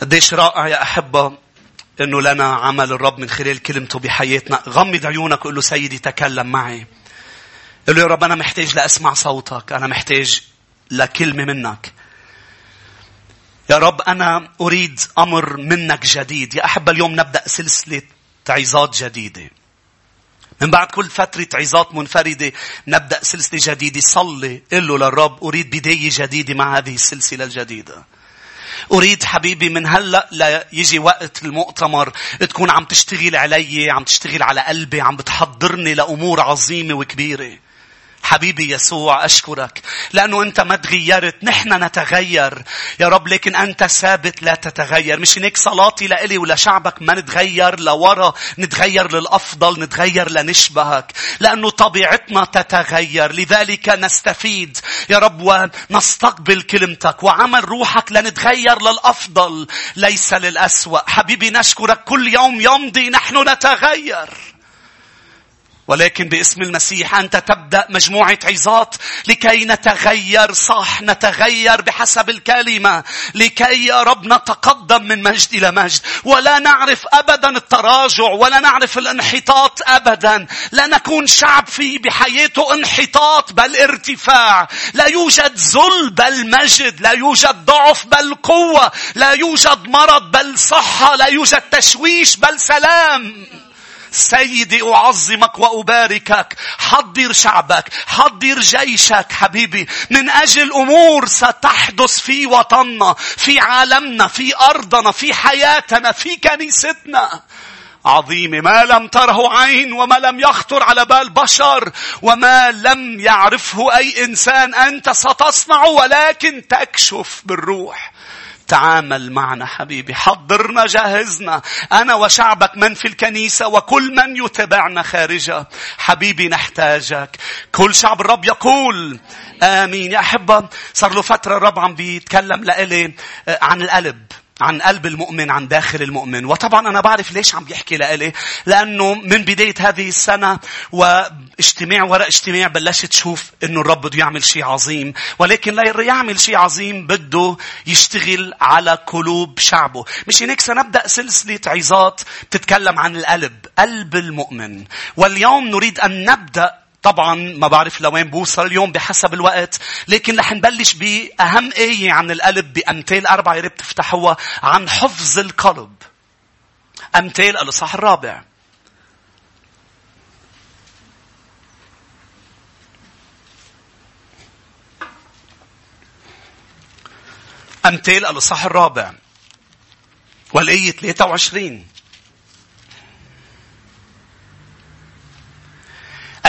قديش رائع يا أحبة أنه لنا عمل الرب من خلال كلمته بحياتنا. غمض عيونك وقل له سيدي تكلم معي. قل له يا رب أنا محتاج لأسمع صوتك. أنا محتاج لكلمة منك. يا رب أنا أريد أمر منك جديد. يا أحبة اليوم نبدأ سلسلة عظات جديدة. من بعد كل فترة عظات منفردة نبدأ سلسلة جديدة. صلي قل له للرب أريد بداية جديدة مع هذه السلسلة الجديدة. أريد حبيبي من هلأ لا يجي وقت المؤتمر تكون عم تشتغل علي عم تشتغل على قلبي عم بتحضرني لأمور عظيمة وكبيرة. حبيبي يسوع أشكرك. لأنه أنت ما تغيرت نحن نتغير. يا رب لكن أنت ثابت لا تتغير. مش هيك صلاتي لإلي ولشعبك ما نتغير لورا نتغير للأفضل نتغير لنشبهك. لأنه طبيعتنا تتغير. لذلك نستفيد. يا رب ونستقبل كلمتك وعمل روحك لنتغير للأفضل. ليس للأسوأ. حبيبي نشكرك كل يوم يمضي نحن نتغير. ولكن باسم المسيح أنت تبدأ مجموعة عظات لكي نتغير صح نتغير بحسب الكلمة لكي يا رب نتقدم من مجد إلى مجد. ولا نعرف أبدا التراجع ولا نعرف الانحطاط أبدا. لا نكون شعب في بحياته انحطاط بل ارتفاع. لا يوجد ذل بل مجد لا يوجد ضعف بل قوة لا يوجد مرض بل صحة لا يوجد تشويش بل سلام. سيدي أعظمك وأباركك. حضر شعبك حضر جيشك حبيبي. من أجل أمور ستحدث في وطننا في عالمنا في أرضنا في حياتنا في كنيستنا. عظيمة ما لم تره عين وما لم يخطر على بال بشر وما لم يعرفه أي إنسان أنت ستصنع ولكن تكشف بالروح. تعامل معنا حبيبي حضرنا جهزنا أنا وشعبك من في الكنيسة وكل من يتبعنا خارجها حبيبي نحتاجك. كل شعب الرب يقول آمين. يا أحبة صار له فترة الرب عم بيتكلم لإلي آه، عن القلب عن قلب المؤمن عن داخل المؤمن. وطبعا أنا بعرف ليش عم بيحكي لإلي لأنه من بداية هذه السنة واجتماع وراء اجتماع بلشت تشوف أنه الرب بده يعمل شيء عظيم. ولكن لا يعمل شيء عظيم بده يشتغل على قلوب شعبه. مش هيك سنبدأ سلسلة عظات تتكلم عن القلب قلب المؤمن. واليوم نريد أن نبدأ طبعا ما بعرف لوين بوصل اليوم بحسب الوقت لكن رح نبلش بأهم آية عن القلب بأمثال أربعة يا ريت تفتحوها عن حفظ القلب. أمثال الإصحاح الرابع. أمثال الإصحاح الرابع. والآية 23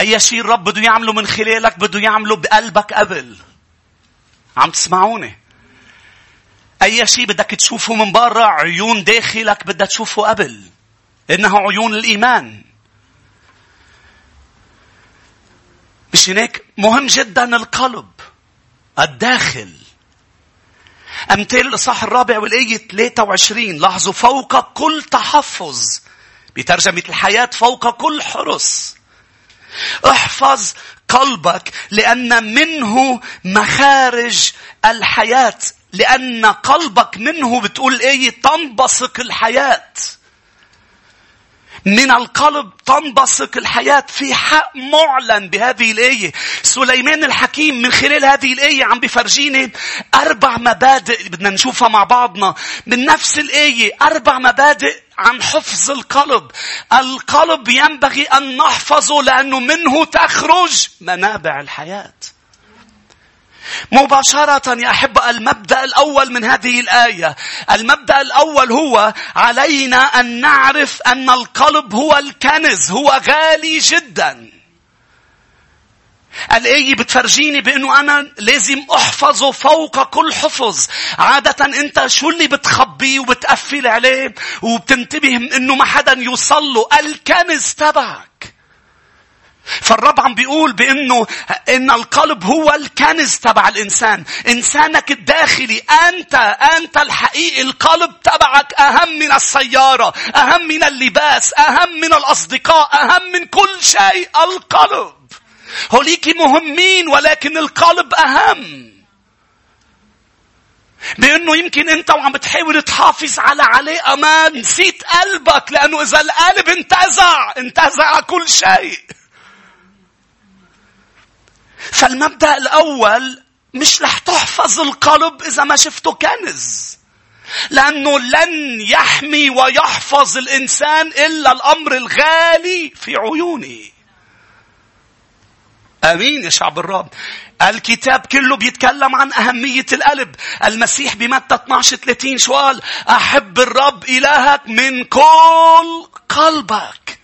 أي شيء الرب بده يعمله من خلالك بده يعمله بقلبك قبل. عم تسمعوني؟ أي شيء بدك تشوفه من برا عيون داخلك بدها تشوفه قبل. إنها عيون الإيمان. مش هناك مهم جدا القلب. الداخل. أمثال الإصحاح الرابع والآية 23 لاحظوا فوق كل تحفظ بترجمة الحياة فوق كل حرص احفظ قلبك لأن منه مخارج الحياة لأن قلبك منه بتقول إيه؟ تنبثق الحياة. من القلب تنبثق الحياة. في حق معلن بهذه الآية. سليمان الحكيم من خلال هذه الآية عم بفرجيني أربع مبادئ بدنا نشوفها مع بعضنا. من نفس الآية أربع مبادئ عن حفظ القلب. القلب ينبغي أن نحفظه لأنه منه تخرج منابع الحياة. مباشرة يا أحبة المبدأ الأول من هذه الآية المبدأ الأول هو علينا أن نعرف أن القلب هو الكنز هو غالي جدا الآية بتفرجيني بأنه أنا لازم أحفظه فوق كل حفظ. عادة أنت شو اللي بتخبيه وبتقفل عليه وبتنتبه أنه ما حدا يوصل له الكنز تبعك. فالرب عم بيقول بأنه إن القلب هو الكنز تبع الإنسان. إنسانك الداخلي أنت أنت الحقيقي القلب تبعك أهم من السيارة أهم من اللباس أهم من الأصدقاء أهم من كل شيء القلب هوليك مهمين ولكن القلب أهم بأنه يمكن أنت وعم بتحاول تحافظ على علاقة ما نسيت قلبك لأنه إذا القلب انتزع انتزع كل شيء. فالمبدأ الأول مش رح تحفظ القلب إذا ما شفته كنز. لأنه لن يحمي ويحفظ الإنسان إلا الأمر الغالي في عيوني. أمين يا شعب الرب الكتاب كله بيتكلم عن أهمية القلب المسيح بمتى 12 30 شو قال أحب الرب إلهك من كل قلبك.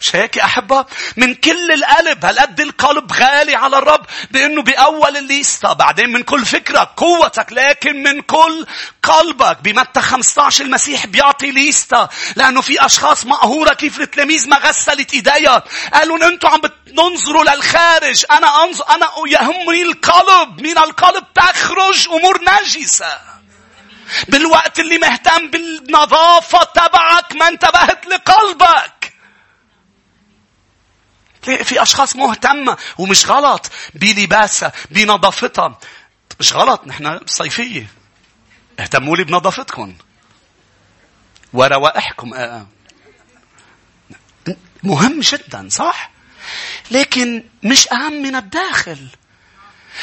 مش هيك يا أحبة؟ من كل القلب هالقد القلب غالي على الرب؟ بأنه بأول الليستة بعدين من كل فكرة قوتك لكن من كل قلبك. بمتى 15 المسيح بيعطي ليستة لأنه في أشخاص مقهورة كيف التلاميذ ما غسلت إيديها قالوا أنتم عم بتنظروا للخارج. أنا أنظر أنا يهمني القلب. من القلب تخرج أمور نجسة بالوقت اللي مهتم بالنظافة تبعك ما انتبهت لقلبك. في أشخاص مهتمة ومش غلط بلباسها بنظافتها. مش غلط نحن صيفية. اهتموا لي بنظافتكم. وروائحكم آه، آه. مهم جدا صح؟ لكن مش أهم من الداخل.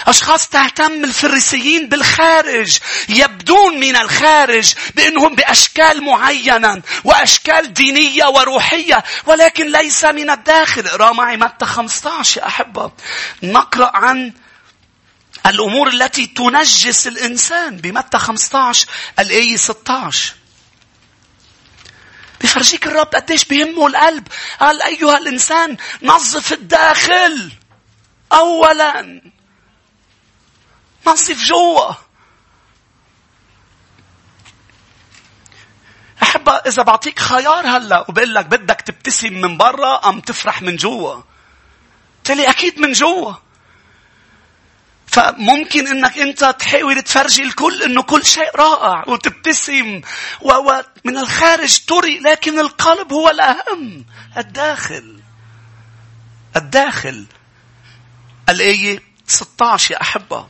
أشخاص تهتم الفريسيين بالخارج يبدون من الخارج بأنهم بأشكال معينة وأشكال دينية وروحية ولكن ليس من الداخل. اقرأ معي متى 15 يا أحبة. نقرأ عن الأمور التي تنجس الإنسان. بمتى 15 الآية 16 بفرجيك الرب قديش بيهمه القلب. قال أيها الإنسان نظف الداخل أولا. نصف جوا. أحب إذا بعطيك خيار هلا وبقول لك بدك تبتسم من برا أم تفرح من جوا. تلي أكيد من جوا. فممكن إنك أنت تحاول تفرجي الكل إنه كل شيء رائع وتبتسم ومن الخارج تري لكن القلب هو الأهم. الداخل. الداخل. الآية 16 يا أحبة.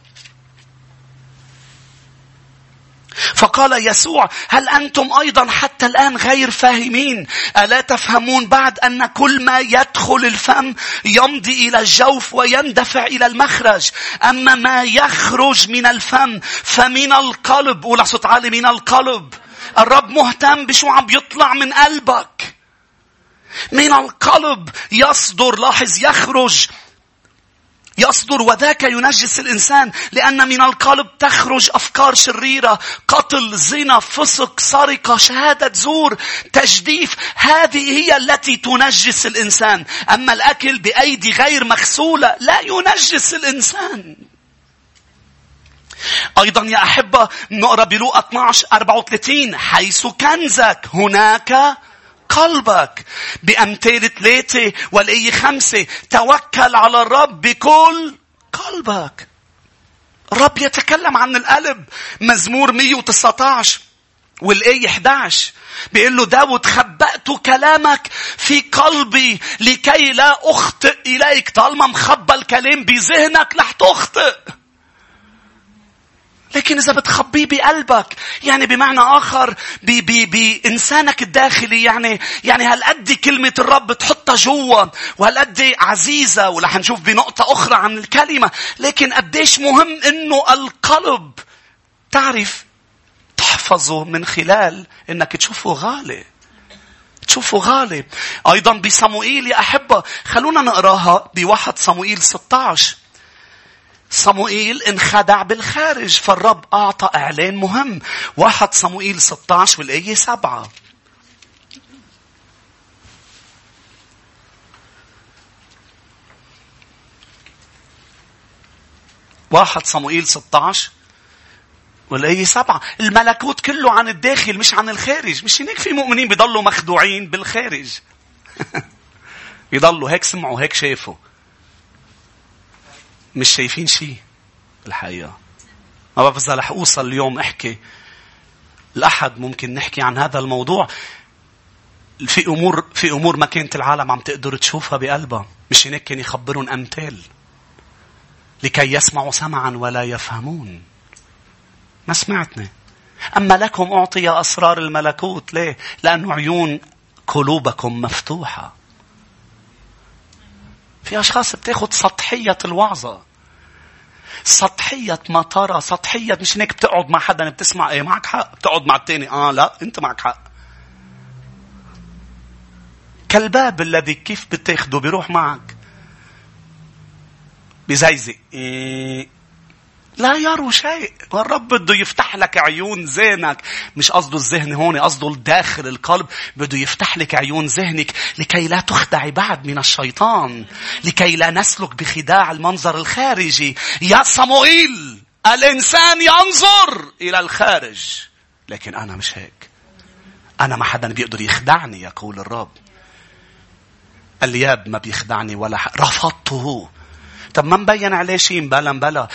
فقال يسوع هل أنتم أيضا حتى الآن غير فاهمين؟ ألا تفهمون بعد أن كل ما يدخل الفم يمضي إلى الجوف ويندفع إلى المخرج؟ أما ما يخرج من الفم فمن القلب ولا صوت عالي من القلب. الرب مهتم بشو عم يطلع من قلبك. من القلب يصدر لاحظ يخرج يصدر وذاك ينجس الإنسان لأن من القلب تخرج أفكار شريرة قتل زنا فسق سرقة شهادة زور تجديف هذه هي التي تنجس الإنسان. أما الأكل بأيدي غير مغسولة لا ينجس الإنسان. أيضا يا أحبة نقرأ بلوقا 12 34 حيث كنزك هناك قلبك بأمثال ثلاثة والآية خمسة. توكل على الرب بكل قلبك. الرب يتكلم عن القلب مزمور 119 والآية 11 بيقول له داود خبأت كلامك في قلبي لكي لا أخطئ إليك. طالما مخبى الكلام بذهنك رح تخطئ. لكن إذا بتخبيه بقلبك يعني بمعنى آخر بإنسانك الداخلي يعني يعني هالقد كلمة الرب تحطها جوا؟ وهالقد عزيزة؟ ورح نشوف بنقطة أخرى عن الكلمة. لكن قديش مهم إنه القلب تعرف تحفظه من خلال إنك تشوفه غالي. تشوفه غالي. أيضا بصموئيل يا أحبة خلونا نقراها بواحد صموئيل 16 صموئيل انخدع بالخارج فالرب أعطى إعلان مهم. واحد صموئيل 16 والآية 7 واحد صموئيل 16 والآية سبعة. الملكوت كله عن الداخل مش عن الخارج. مش هناك في مؤمنين بيضلوا مخدوعين بالخارج. بيضلوا هيك سمعوا هيك شافوا. مش شايفين شيء الحقيقة. ما بعرف إذا رح أوصل اليوم أحكي. الأحد ممكن نحكي عن هذا الموضوع. في أمور في أمور ما كانت العالم عم تقدر تشوفها بقلبها. مش هناك كان يخبرهم أمثال. لكي يسمعوا سمعا ولا يفهمون. ما سمعتني أما لكم أعطي أسرار الملكوت. ليه؟ لأنه عيون قلوبكم مفتوحة. في أشخاص بتاخد سطحية الوعظة. سطحية ما ترى سطحية مش هيك بتقعد مع حدا بتسمع إيه معك حق. بتقعد مع التاني آه لا أنت معك حق. كالباب الذي كيف بتاخده بيروح معك. بزيزق إيه. لا يروا شيء. والرب بده يفتح لك عيون ذهنك. مش قصده الذهن هون قصده الداخل القلب. بده يفتح لك عيون ذهنك لكي لا تخدعي بعد من الشيطان. لكي لا نسلك بخداع المنظر الخارجي. يا صموئيل الإنسان ينظر إلى الخارج. لكن أنا مش هيك. أنا ما حدا بيقدر يخدعني يقول الرب. الياب ما بيخدعني ولا. رفضته. طب ما مبين عليه شيء؟ مبلا مبلا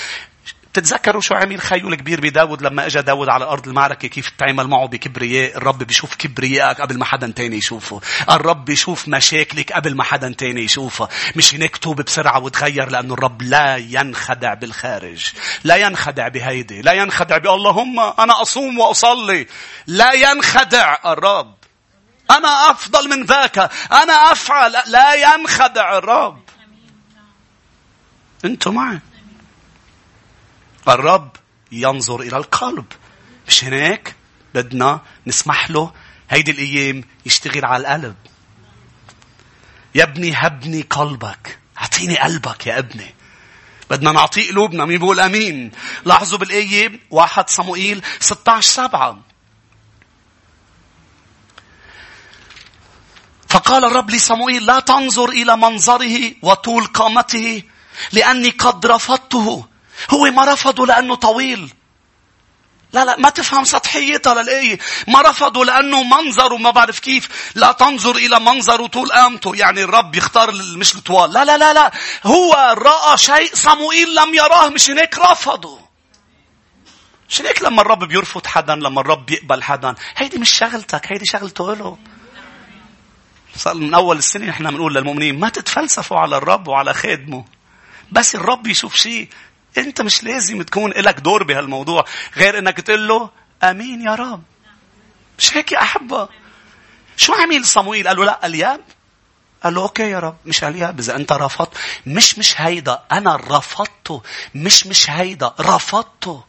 تتذكروا شو عمل خيو الكبير بداود لما اجى داود على أرض المعركة كيف تعامل معه بكبرياء؟ الرب بيشوف كبريائك قبل ما حدا تاني يشوفه. الرب بيشوف مشاكلك قبل ما حدا تاني يشوفها. مش هناك توب بسرعة وتغير لأنه الرب لا ينخدع بالخارج. لا ينخدع بهيدي. لا ينخدع باللهم أنا أصوم وأصلي. لا ينخدع. الرب. أنا أفضل من ذاك. أنا أفعل. لا ينخدع الرب. أنتم معي. الرب ينظر إلى القلب. مش هناك؟ بدنا نسمح له هيدي الأيام يشتغل على القلب. يا ابني هبني قلبك. أعطيني قلبك يا ابني. بدنا نعطيه قلوبنا. مين بيقول آمين؟ لاحظوا بالايه واحد صموئيل 16 سبعة. فقال الرب لصموئيل لا تنظر إلى منظره وطول قامته لأني قد رفضته. هو ما رفضه لأنه طويل. لا لا ما تفهم سطحيتها للآية. ما رفضه لأنه منظره ما بعرف كيف. لا تنظر إلى منظره طول قامته. يعني الرب يختار مش الطوال. لا لا لا لا. هو رأى شيء صموئيل لم يراه مش هيك رفضه. مش هيك لما الرب بيرفض حدا لما الرب بيقبل حدا هيدي مش شغلتك هيدي شغلته له صار من أول السنة إحنا بنقول للمؤمنين ما تتفلسفوا على الرب وعلى خادمه بس الرب يشوف شيء انت مش لازم تكون لك دور بهالموضوع غير إنك تقول له آمين يا رب. مش هيك يا أحبة؟ شو عمل صمويل؟ قال له لا الياب. قال له أوكي يا رب. مش الياب إذا أنت رفضت. مش مش هيدا. أنا رفضته. مش مش هيدا. رفضته.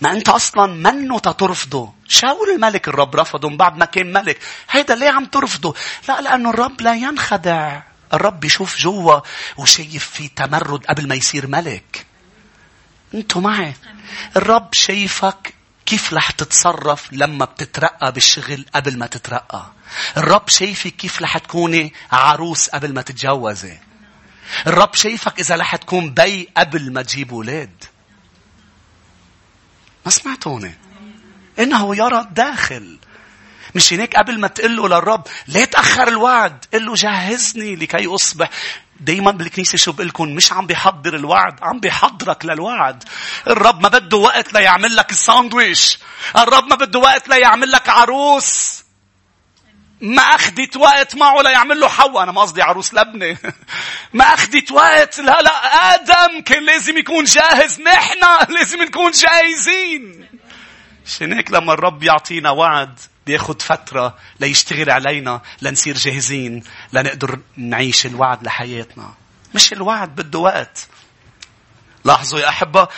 ما أنت أصلا منه ترفضه شاول الملك الرب رفضه من بعد ما كان ملك. هيدا ليه عم ترفضه؟ لا لأنه الرب لا ينخدع. الرب يشوف جوا وشايف في تمرد قبل ما يصير ملك. أنتوا معي. الرب شايفك كيف رح تتصرف لما بتترقى بالشغل قبل ما تترقى. الرب شايفك كيف رح تكوني عروس قبل ما تتجوزي. الرب شايفك إذا رح تكون بي قبل ما تجيب أولاد. ما سمعتوني؟ إنه يرى الداخل. مش هناك قبل ما تقول له للرب ليه تأخر الوعد. قل له جهزني لكي أصبح. دايما بالكنيسة شو بقلكم مش عم بيحضر الوعد عم بيحضرك للوعد. الرب ما بده وقت ليعمل لك الساندويش. الرب ما بده وقت ليعمل لك عروس. ما أخدت وقت معه ليعمل له حواء. أنا ما قصدي عروس لبنة. ما أخدت وقت. لا لا آدم كان لازم يكون جاهز. نحن لازم نكون جاهزين. هيك لما الرب يعطينا وعد. بياخد فترة ليشتغل علينا لنصير جاهزين لنقدر نعيش الوعد لحياتنا. مش الوعد بده وقت. لاحظوا يا أحبة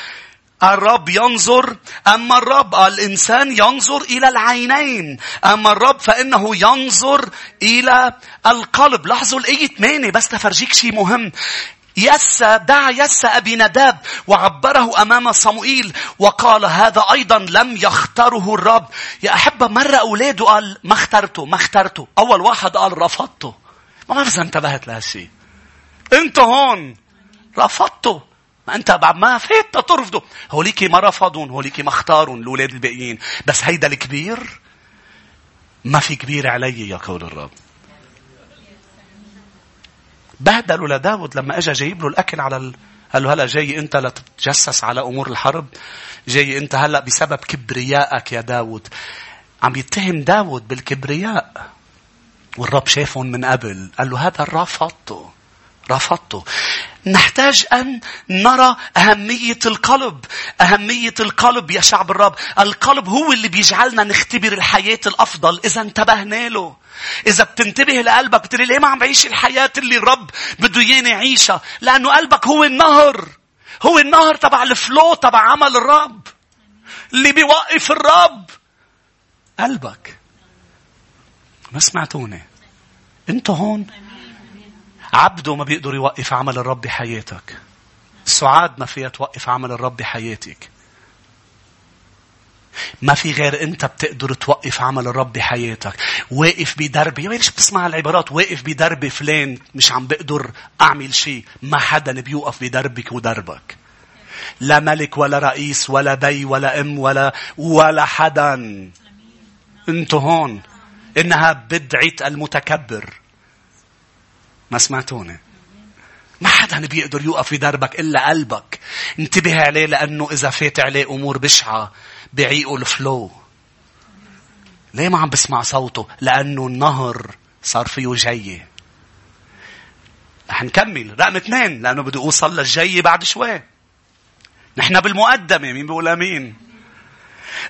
الرب ينظر أما الرب الإنسان ينظر إلى العينين أما الرب فإنه ينظر إلى القلب لاحظوا الآية 8 بس تفرجيك شيء مهم يسى دعا يسى أبي نداب وعبره أمام صموئيل وقال هذا أيضا لم يختاره الرب. يا أحبة مرة أولاده قال ما اخترته ما اخترته. أول واحد قال رفضته. ما بعرف إذا انتبهت لهالشيء أنت هون. رفضته. ما أنت بعد ما فيت ترفضه. هوليكي ما رفضون هوليكي ما اختارون الأولاد الباقيين. بس هيدا الكبير ما في كبير علي يا قول الرب. بهدلوا لداود لما اجى جايب له الأكل على ال... قال له هلا جاي أنت لتتجسس على أمور الحرب. جاي أنت هلا بسبب كبريائك يا داود. عم يتهم داود بالكبرياء. والرب شافهم من قبل. قال له هذا رفضته رفضته نحتاج أن نرى أهمية القلب. أهمية القلب يا شعب الرب. القلب هو اللي بيجعلنا نختبر الحياة الأفضل. إذا انتبهنا له. إذا بتنتبه لقلبك بتقول ليه ما عم بعيش الحياة اللي الرب بده إياني أعيشها؟ لأنه قلبك هو النهر. هو النهر تبع الفلو تبع عمل الرب. اللي بيوقف الرب. قلبك. ما سمعتوني. أنتوا هون. عبده ما بيقدر يوقف عمل الرب بحياتك. سعاد ما فيها توقف عمل الرب بحياتك. ما في غير انت بتقدر توقف عمل الرب بحياتك. واقف بدربي ليش بتسمع العبارات واقف بدربي فلان مش عم بقدر أعمل شيء. ما حدا بيوقف بدربك ودربك. لا ملك ولا رئيس ولا بي ولا أم ولا ولا حدا. انتو هون. إنها بدعة المتكبر. ما سمعتوني ما حدا بيقدر يوقف في دربك إلا قلبك. انتبه عليه لأنه إذا فات عليه أمور بشعة. بعيقه الفلو. ليه ما عم بسمع صوته؟ لأنه النهر صار فيه. رح نكمل. رقم اثنين. لأنه بده أوصل للجية بعد شوي. نحن بالمقدمة. مين بيقول أمين؟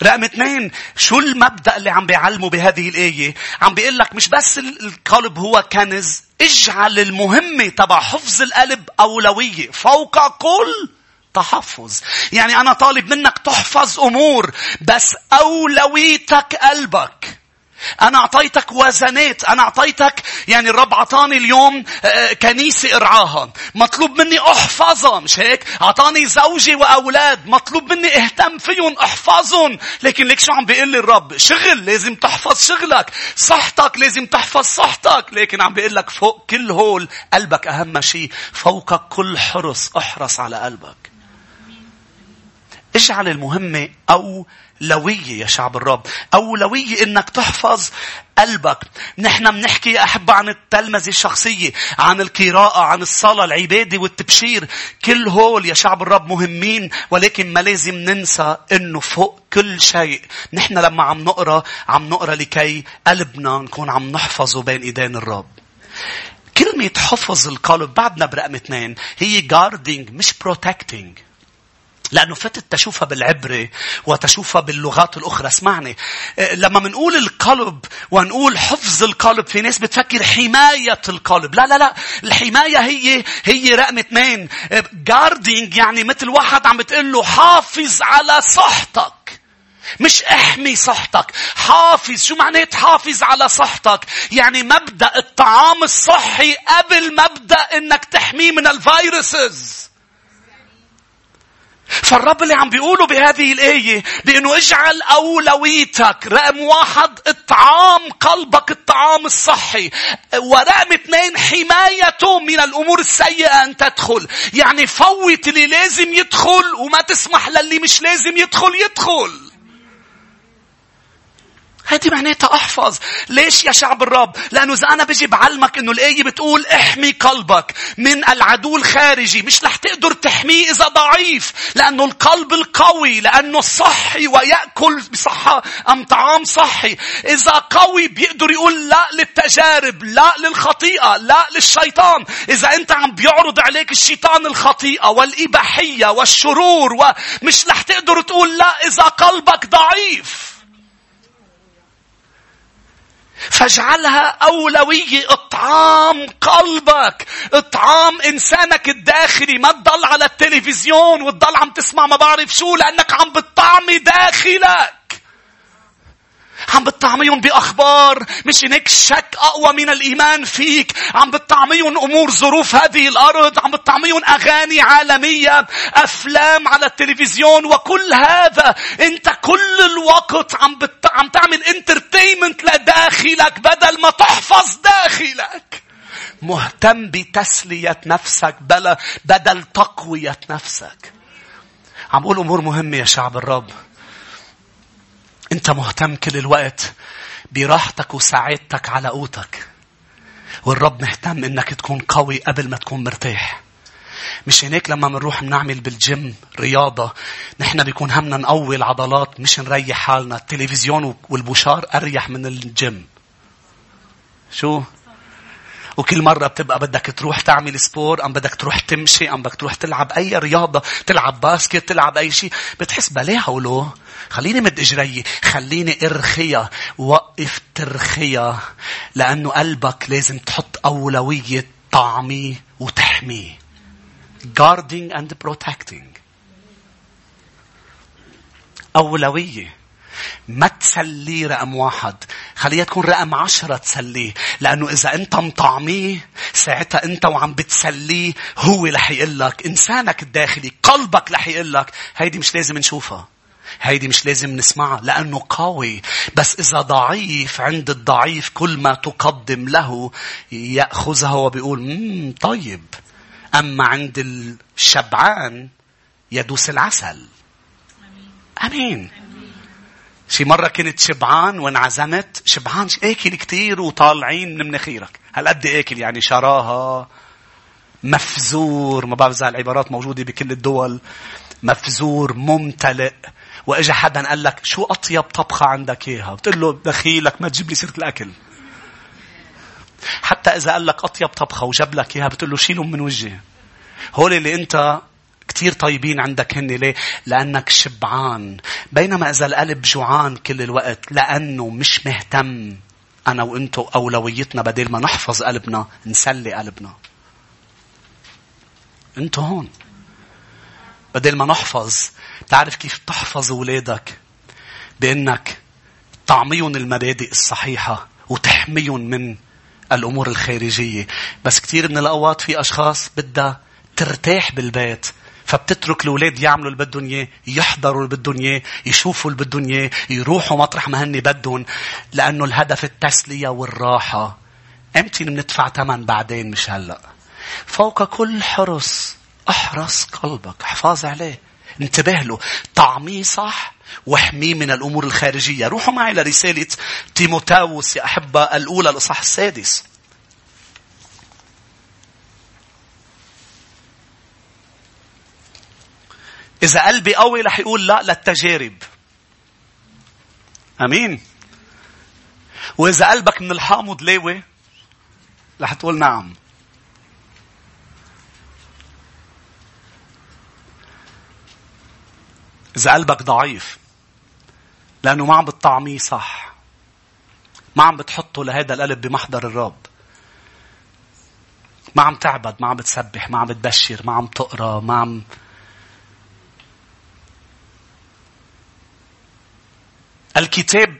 رقم اثنين شو المبدأ اللي عم بيعلمه بهذه الآية عم بيقول لك مش بس القلب هو كنز اجعل المهمة تبع حفظ القلب أولوية فوق كل تحفظ. يعني أنا طالب منك تحفظ أمور بس أولويتك قلبك. أنا أعطيتك وزنات أنا أعطيتك يعني الرب أعطاني اليوم آه، كنيسة إرعاها. مطلوب مني أحفظها مش هيك؟ أعطاني زوجي وأولاد. مطلوب مني أهتم فيهم أحفظهم. لكن ليك شو عم بيقول لي الرب؟ شغل لازم تحفظ شغلك. صحتك لازم تحفظ صحتك. لكن عم بيقول لك فوق كل هول قلبك أهم شيء. فوق كل حرص أحرص على قلبك. اجعل المهمة أولوية يا شعب الرب. أولوية إنك تحفظ قلبك. نحن بنحكي يا أحبة عن التلمذة الشخصية، عن القراءة، عن الصلاة، العبادة والتبشير. كل هول يا شعب الرب مهمين، ولكن ما لازم ننسى إنه فوق كل شيء. نحن لما عم نقرأ، عم نقرأ لكي قلبنا نكون عم نحفظه بين إيدين الرب. كلمة حفظ القلب بعدنا برقم اثنين هي guarding مش protecting. لأنه فتت تشوفها بالعبرة وتشوفها باللغات الأخرى. اسمعني. آه، لما منقول القلب ونقول حفظ القلب في ناس بتفكر حماية القلب. لا لا لا. الحماية هي هي رقم اثنين. جاردينج آه، يعني مثل واحد عم بتقول له حافظ على صحتك. مش احمي صحتك حافظ شو معنى حافظ على صحتك يعني مبدأ الطعام الصحي قبل مبدأ إنك تحميه من الفيروسز فالرب اللي عم بيقوله بهذه الآية بأنه اجعل أولويتك رقم واحد اطعام قلبك الطعام الصحي. ورقم اثنين حمايته من الأمور السيئة أن تدخل. يعني فوت اللي لازم يدخل وما تسمح للي مش لازم يدخل يدخل. هذه معناتها احفظ. ليش يا شعب الرب؟ لأنه إذا أنا بجي بعلمك إنه الآية بتقول احمي قلبك من العدو الخارجي. مش رح تقدر تحميه إذا ضعيف. لأنه القلب القوي. لأنه صحي ويأكل بصحة أم طعام صحي. إذا قوي بيقدر يقول لا للتجارب. لا للخطيئة. لا للشيطان. إذا أنت عم بيعرض عليك الشيطان الخطيئة والإباحية والشرور ومش رح تقدر تقول لا إذا قلبك ضعيف. فاجعلها أولوية إطعام قلبك. إطعام إنسانك الداخلي. ما تضل على التلفزيون وتضل عم تسمع ما بعرف شو لأنك عم بتطعمي داخلك. عم بتطعميهم بأخبار مش هيك شك أقوى من الإيمان فيك. عم بتطعميهم أمور ظروف هذه الأرض عم بتطعميهم أغاني عالمية أفلام على التلفزيون وكل هذا. أنت كل الوقت عم, بت... عم تعمل انترتينمنت لداخلك بدل ما تحفظ داخلك. مهتم بتسلية نفسك بلا بدل تقوية نفسك. عم بقول أمور مهمة يا شعب الرب. أنت مهتم كل الوقت براحتك وسعادتك على قوتك. والرب مهتم انك تكون قوي قبل ما تكون مرتاح. مش هناك لما بنروح بنعمل بالجيم رياضة نحن بيكون همنا نقوي العضلات مش نريح حالنا التلفزيون والبشار أريح من الجيم شو وكل مرة بتبقى بدك تروح تعمل sport أم بدك تروح تمشي أم بدك تروح تلعب أي رياضة تلعب basket تلعب أي شيء بتحس بليه حوله خليني مد إجري. خليني ارخيها وقف ترخيها لأنه قلبك لازم تحط أولوية طعمي وتحميه guarding and protecting. أولوية. ما تسليه رقم واحد. خليها تكون رقم عشرة تسليه لأنه إذا أنت مطعميه ساعتها أنت وعم بتسليه هو رح يقول لك إنسانك الداخلي قلبك رح يقول لك هيدي مش لازم نشوفها. هيدي مش لازم نسمعها لأنه قوي. بس إذا ضعيف عند الضعيف كل ما تقدم له يأخذها وبيقول طيب. أما عند الشبعان يدوس العسل. أمين. شي مرة كنت شبعان وانعزمت شبعان آكل كتير وطالعين من مناخيرك. هالقد آكل؟ يعني شراها مفزور ما بعرف إذا العبارات موجودة بكل الدول. مفزور ممتلئ. وإجا حدا قال لك شو أطيب طبخة عندك إياها بتقول له دخيلك ما تجيب لي سيرة الأكل حتى إذا قال لك أطيب طبخة وجاب لك إياها بتقول له شيلهم من وجهي هول اللي أنت كتير طيبين عندك هن ليه؟ لأنك شبعان. بينما إذا القلب جوعان كل الوقت لأنه مش مهتم أنا وإنتو أولويتنا بدل ما نحفظ قلبنا نسلي قلبنا. أنتو هون. بدل ما نحفظ تعرف كيف تحفظ أولادك بأنك تعميهم المبادئ الصحيحة وتحميهم من الأمور الخارجية. بس كثير من الأوقات في أشخاص بدها ترتاح بالبيت فبتترك الأولاد يعملوا اللي بدهم إياه، يحضروا اللي بدهم إياه، يشوفوا اللي بدهم إياه، يروحوا مطرح ما هن بدهم، لأنه الهدف التسلية والراحة. إمتى بندفع ثمن بعدين مش هلأ. فوق كل حرص أحرص قلبك احفظ عليه انتبه له طعميه صح واحميه من الأمور الخارجية روحوا معي لرسالة تيموتاوس يا أحبة الأولى الإصحاح السادس إذا قلبي قوي رح يقول لا للتجارب. أمين. وإذا قلبك من الحامض لاوي رح تقول نعم. إذا قلبك ضعيف لأنه ما عم بتطعميه صح. ما عم بتحطه لهذا القلب بمحضر الرب. ما عم تعبد ما عم بتسبح ما عم بتبشر ما عم تقرأ ما عم الكتاب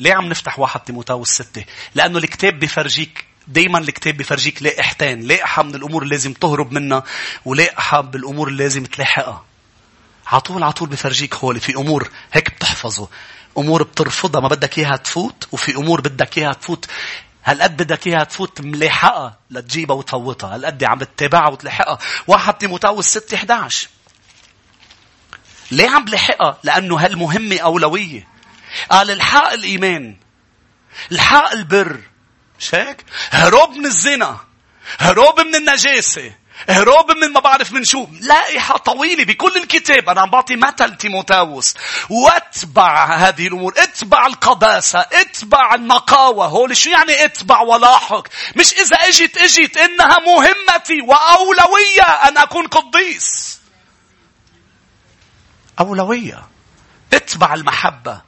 ليه عم نفتح واحد تيموتاوس ستة؟ لأنه الكتاب بفرجيك دايما الكتاب بفرجيك لائحتين لائحة من الأمور اللي لازم تهرب منها ولائحة بالأمور اللي لازم تلاحقها. عطول عطول بفرجيك هول في أمور هيك بتحفظه. أمور بترفضها ما بدك إياها تفوت وفي أمور بدك إياها تفوت. هالقد بدك إياها تفوت ملاحقة لتجيبها وتفوتها. هالقد عم بتتابعها وتلاحقها واحد تيموتاوس 6 11 ليه عم بلحقها؟ لأنه هالمهمة أولوية. قال الحق الإيمان. الحق البر. مش هيك؟ هروب من الزنا. هروب من النجاسة. هروب من ما بعرف من شو؟ لائحة طويلة بكل الكتاب. أنا عم بعطي مثل تيموتاوس. واتبع هذه الأمور. اتبع القداسة. اتبع النقاوة هول شو يعني اتبع ولاحق؟ مش إذا اجت اجت إنها مهمتي وأولوية. أن أكون قديس. أولوية. اتبع المحبة.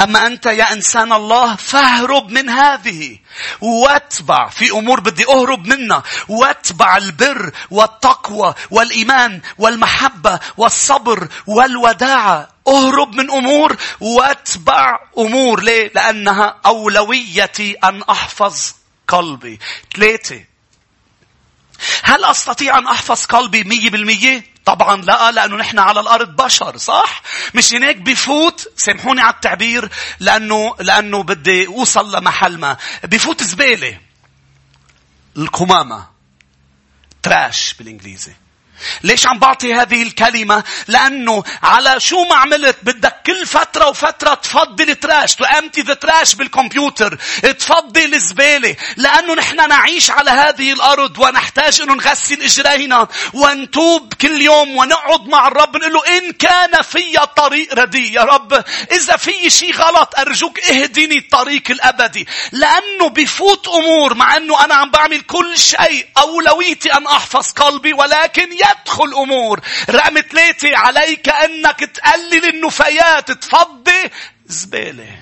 أما أنت يا إنسان الله فاهرب من هذه واتبع في أمور بدي أهرب منها واتبع البر والتقوى والإيمان والمحبة والصبر والوداعة. أهرب من أمور واتبع أمور. ليه؟ لأنها أولويتي أن أحفظ قلبي. ثلاثة هل أستطيع أن أحفظ قلبي مية بالمية؟ طبعا لا لأنه نحن على الأرض بشر صح؟ مش هناك بفوت سامحوني على التعبير لأنه لأنه بدي أوصل لمحل ما بفوت زبالة القمامة trash بالإنجليزي ليش عم بعطي هذه الكلمة؟ لأنه على شو ما عملت بدك كل فترة وفترة تفضي ال trash to empty the trash بالكمبيوتر. تفضي الزبالة. لأنه نحن نعيش على هذه الأرض ونحتاج أنه نغسل إجرينا ونتوب كل يوم ونقعد مع الرب نقول له إن كان في طريق ردي يا رب إذا في شيء غلط أرجوك اهدني الطريق الأبدي. لأنه بفوت أمور مع أنه أنا عم بعمل كل شيء أولويتي أن أحفظ قلبي ولكن يدخل أمور. رقم ثلاثة عليك أنك تقلل النفايات. تفضي زبالة.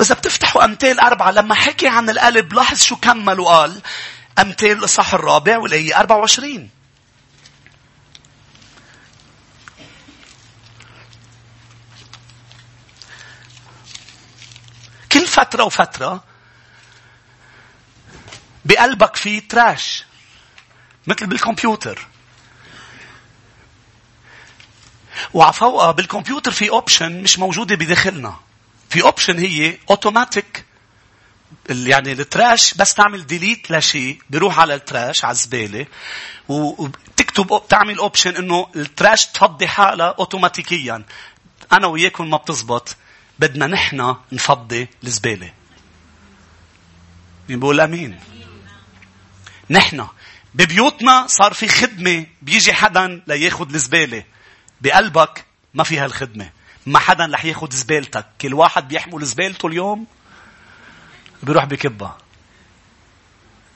إذا بتفتحوا أمثال أربعة لما حكي عن القلب لاحظ شو كمل وقال. أمثال الإصحاح الرابع والآية 24 كل فترة وفترة بقلبك في تراش مثل بالكمبيوتر. وعفوقها بالكمبيوتر في option مش موجودة بداخلنا. في option هي اوتوماتيك يعني ال trash بس تعمل delete لشيء بيروح على ال trash على الزبالة وتكتب تعمل اوبشن إنه ال trash تفضي حالها اوتوماتيكيا أنا وياكم ما بتزبط بدنا نحن نفضي الزبالة. مين بقول آمين. نحن. ببيوتنا صار في خدمة بيجي حدا لياخد الزبالة. بقلبك ما في هالخدمة ما حدا رح ياخد زبالتك. كل واحد بيحمل زبالته اليوم بيروح بكبها.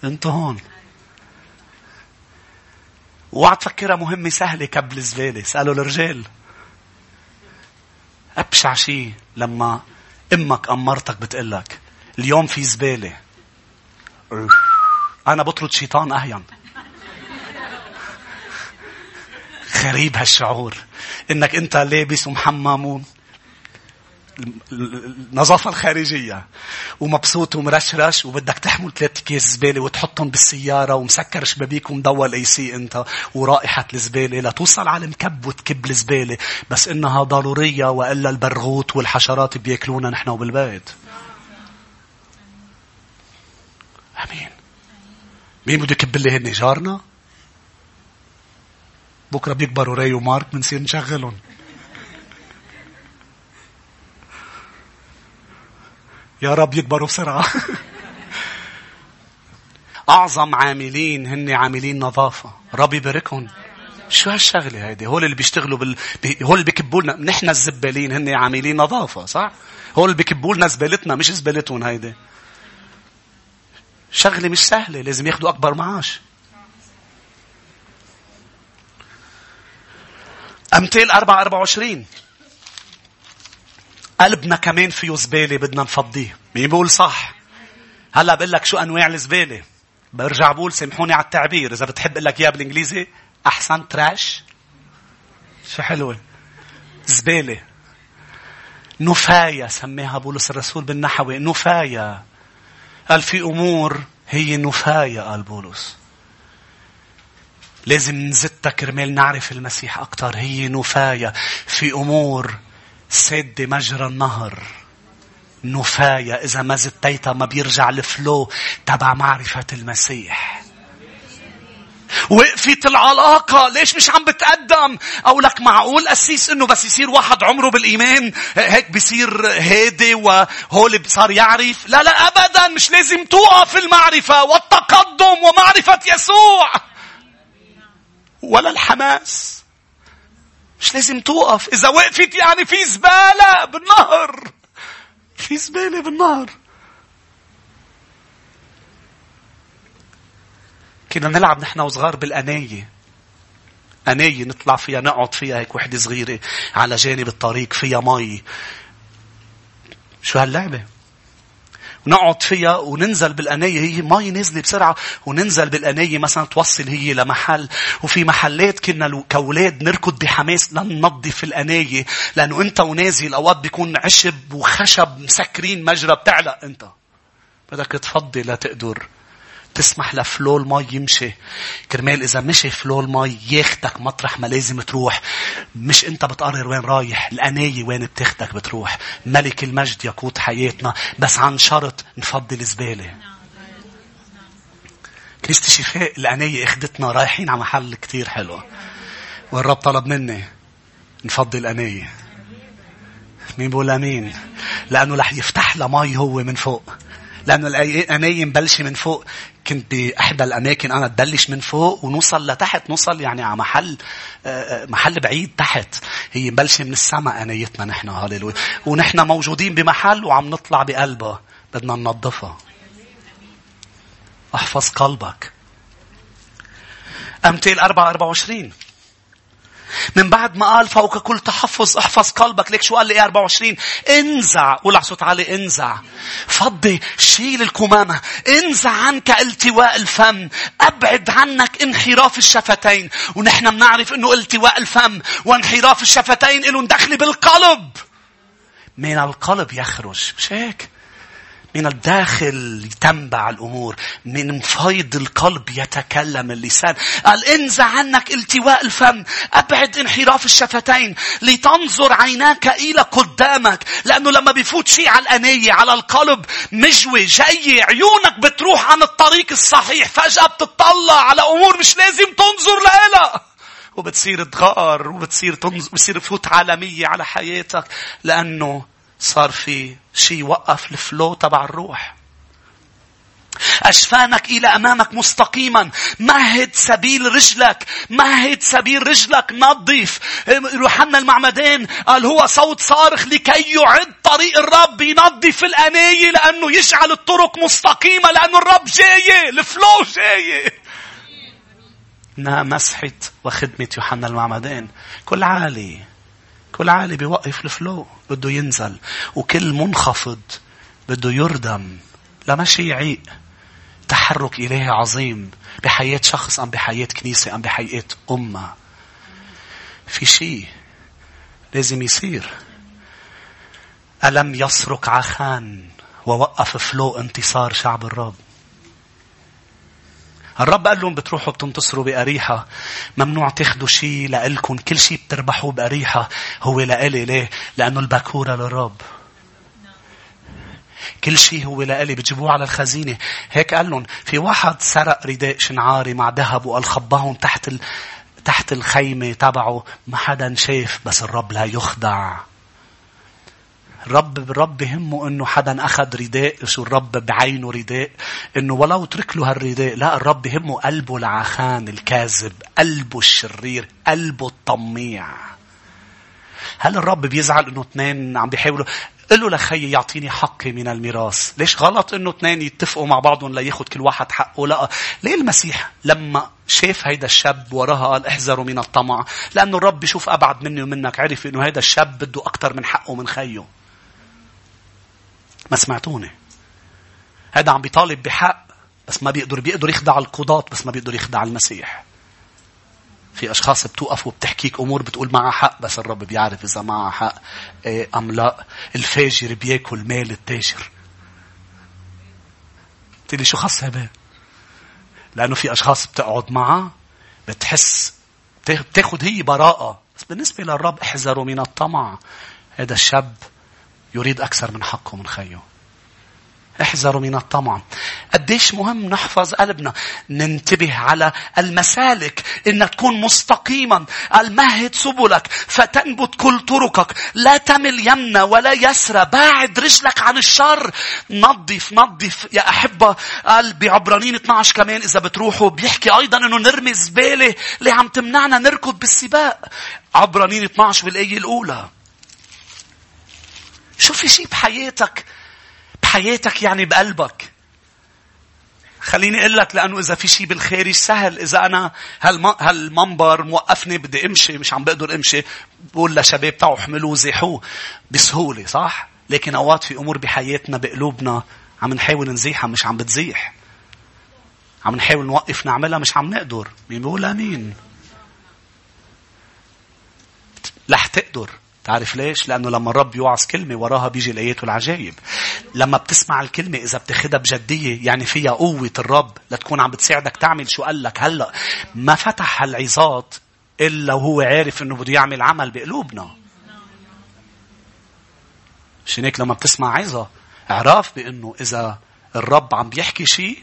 انت هون. اوعى تفكرها مهمة سهلة كب الزبالة. اسألوا الرجال. أبشع شيء لما أمك أمرتك بتقلك. اليوم في زبالة. أنا بطرد شيطان أهون. غريب هالشعور إنك أنت لابس ومحمم النظافة الخارجية ومبسوط ومرشرش وبدك تحمل ثلاث كيس زبالة وتحطهم بالسيارة ومسكر شبابيك ومضوى AC أنت ورائحة الزبالة لتوصل على المكب وتكب الزبالة بس إنها ضرورية وإلا البرغوث والحشرات بياكلونا نحن وبالبيت. آمين. مين بده يكب لي هن جارنا؟ بكرة بيكبروا راي ومارك بنصير نشغلهم. يا رب يكبروا بسرعة. أعظم عاملين هن عاملين نظافة. رب يباركهم. شو هالشغلة هيدي؟ هول اللي بيشتغلوا بال... هول اللي بيكبوا لنا، نحن الزبالين هن عاملين نظافة، صح؟ هول اللي بيكبوا لنا زبالتنا مش زبالتهم هيدي. شغلة مش سهلة، لازم ياخدوا أكبر معاش. أمثال 4 24 قلبنا كمان فيه زبالة بدنا نفضيه. مين بيقول صح؟ هلا بقول لك شو أنواع الزبالة. برجع بقول سامحوني على التعبير إذا بتحب أقول لك إياه بالإنجليزي أحسن تراش. شو حلوة. زبالة. نفاية سميها بولس الرسول بالنحوي نفاية. قال في أمور هي نفاية قال بولس. لازم نزتها كرمال نعرف المسيح أكثر هي نفاية في أمور سد مجرى النهر. نفاية. إذا ما زتيتها ما بيرجع الفلو تبع معرفة المسيح. وقفت العلاقة. ليش مش عم بتقدم؟ أو لك معقول أسيس إنه بس يصير واحد عمره بالإيمان. هيك بيصير هادي وهول صار يعرف. لا لا أبدا. مش لازم توقف المعرفة والتقدم ومعرفة يسوع. ولا الحماس. مش لازم توقف. إذا وقفت يعني في زبالة بالنهر. في زبالة بالنهر. كنا نلعب نحن وصغار بالأناية. أناية نطلع فيها نقعد فيها هيك وحدة صغيرة على جانب الطريق فيها مي. شو هاللعبة؟ نقعد فيها وننزل بالأنية هي مي نازلة بسرعة وننزل بالأنية مثلا توصل هي لمحل. وفي محلات كنا كأولاد نركض بحماس لننظف الأنية لأنه أنت ونازل أوقات بيكون عشب وخشب مسكرين مجرى. بتعلق أنت. بدك تفضي لتقدر تسمح لفلو المي يمشي. كرمال إذا مشي فلو المي ياخدك مطرح ما لازم تروح. مش أنت بتقرر وين رايح الأناية وين بتاخدك بتروح. ملك المجد يقود حياتنا. بس عن شرط نفضي الزبالة كنيسة الشفاء الأنية أخدتنا رايحين على محل كتير حلو. والرب طلب مني نفضي الأنية مين بقول أمين؟ لأنه رح يفتح لها مي هو من فوق. لأنه الانايه مبلشة من فوق. كنت باحدى الأماكن أنا تبلش من فوق ونوصل لتحت نوصل يعني على محل آه، آه، محل بعيد تحت. هي مبلشه من السماء انايتنا نحن هاليلويا ونحن موجودين بمحل وعم نطلع بقلبها بدنا ننظفها احفظ قلبك. أمثال 4 24 من بعد ما قال فوق كل تحفظ احفظ قلبك. ليك شو قال لي؟ 24 انزع. قول على صوت عالي انزع. فضي شيل الكمامة. انزع عنك التواء الفم. أبعد عنك انحراف الشفتين. ونحن بنعرف إنه التواء الفم وانحراف الشفتين له دخل بالقلب. من القلب يخرج. مش هيك؟ من الداخل يتنبع الأمور من فيض القلب يتكلم اللسان. قال انزع عنك التواء الفم أبعد انحراف الشفتين لتنظر عيناك إلى قدامك لأنه لما بيفوت شيء على الأنية على القلب مجوي جاي عيونك بتروح عن الطريق الصحيح فجأة بتطلع على أمور مش لازم تنظر لها. وبتصير تغار وبتصير تنظر بتصير فوت عالمية على حياتك لأنه صار في شيء وقف الفلو تبع الروح. أشفانك إلى أمامك مستقيما. مهد سبيل رجلك. مهد سبيل رجلك. نظف يوحنا المعمدان قال هو صوت صارخ لكي يعد طريق الرب. ينظف الأناية لأنه يجعل الطرق مستقيمة. لأنه الرب جاي الفلو جاي إنها مسحة وخدمة يوحنا المعمدان كل عالي. كل عالي بيوقف الفلو بده ينزل وكل منخفض بده يردم. لمشي يعيق. تحرك إلهي عظيم. بحياة شخص أم بحياة كنيسة أم بحياة أمة. في شيء لازم يصير. ألم يسرق عخان ووقف فلو انتصار شعب الرب؟ الرب قال لهم بتروحوا بتنتصروا بأريحة. ممنوع تاخدوا شيء لإلكم. كل شيء بتربحوه بأريحة. هو لإلي ليه؟ لأنه البكورة للرب. كل شيء هو لإلي بتجيبوه على الخزينة. هيك قال لهم في واحد سرق رداء شنعاري مع ذهب وقال خباهم تحت ال... تحت الخيمة تبعه. ما حدا شاف بس الرب لا يخدع. الرب الرب بهمه انه حدا أخذ رداء شو الرب بعينه رداء إنه ولو ترك له هالرداء لا الرب بهمه قلبه العخان الكاذب قلبه الشرير قلبه الطميع. هل الرب بيزعل إنه اثنين عم بيحاولوا؟ قل له لخي يعطيني حقي من الميراث. ليش غلط إنه اثنين يتفقوا مع بعضهم لياخد كل واحد حقه؟ لا. ليه المسيح لما شاف هيدا الشاب وراها قال احذروا من الطمع؟ لأنه الرب بيشوف أبعد مني ومنك عرف إنه هيدا الشاب بده أكثر من حقه من خيه. ما سمعتوني. هذا عم بيطالب بحق بس ما بيقدر بيقدر يخدع القضاة بس ما بيقدر يخدع المسيح. في أشخاص بتوقف وبتحكيك أمور بتقول معها حق بس الرب بيعرف إذا معها حق إيه أم لا. الفاجر بياكل مال التاجر. قلت لي شو خص هذا؟ لأنه في أشخاص بتقعد معها بتحس بتاخذ هي براءة. بس بالنسبة للرب احذروا من الطمع. هذا الشاب يريد أكثر من حقه من خيه احذروا من الطمع. قديش مهم نحفظ قلبنا ننتبه على المسالك انك تكون مستقيما. المهد سبلك فتنبت كل طرقك. لا تمل يمنى ولا يسرى باعد رجلك عن الشر. نظف نظف يا أحبة قال بعبرانين 12 كمان إذا بتروحوا. بيحكي أيضا أنه نرمي زبالة. اللي عم تمنعنا نركض بالسباق؟ عبرانين 12 بالآية الأولى. شو في شيء بحياتك بحياتك يعني بقلبك. خليني أقول لك لأنه إذا في شيء بالخارج سهل. إذا أنا هالمنبر موقفني بدي أمشي مش عم بقدر أمشي بقول لشباب تعوا احملوه زيحوه بسهولة صح؟ لكن أوقات في أمور بحياتنا بقلوبنا عم نحاول نزيحها مش عم بتزيح. عم نحاول نوقف نعملها مش عم نقدر. مين بيقول آمين؟ رح تقدر. تعرف ليش؟ لأنه لما الرب يوعظ كلمة وراها بيجي الآيات والعجائب. لما بتسمع الكلمة إذا بتاخدها بجدية يعني فيها قوة الرب لتكون عم بتساعدك تعمل شو قال لك هلأ. ما فتح هالعظات إلا وهو عارف إنه بده يعمل عمل بقلوبنا. عشان هيك لما بتسمع عظة اعرف بأنه إذا الرب عم بيحكي شيء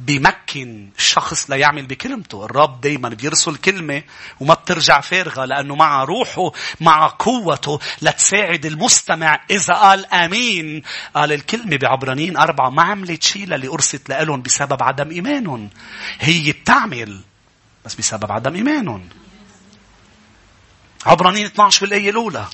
بيمكن الشخص ليعمل بكلمته. الرب دايما بيرسل كلمة وما بترجع فارغة لأنه مع روحه مع قوته لتساعد المستمع. إذا قال آمين قال الكلمة بعبرانيين أربعة ما عملت شيء للي أرسلت لهم بسبب عدم إيمانهم. هي بتعمل بس بسبب عدم إيمانهم. عبرانيين 12 بالآية الأولى.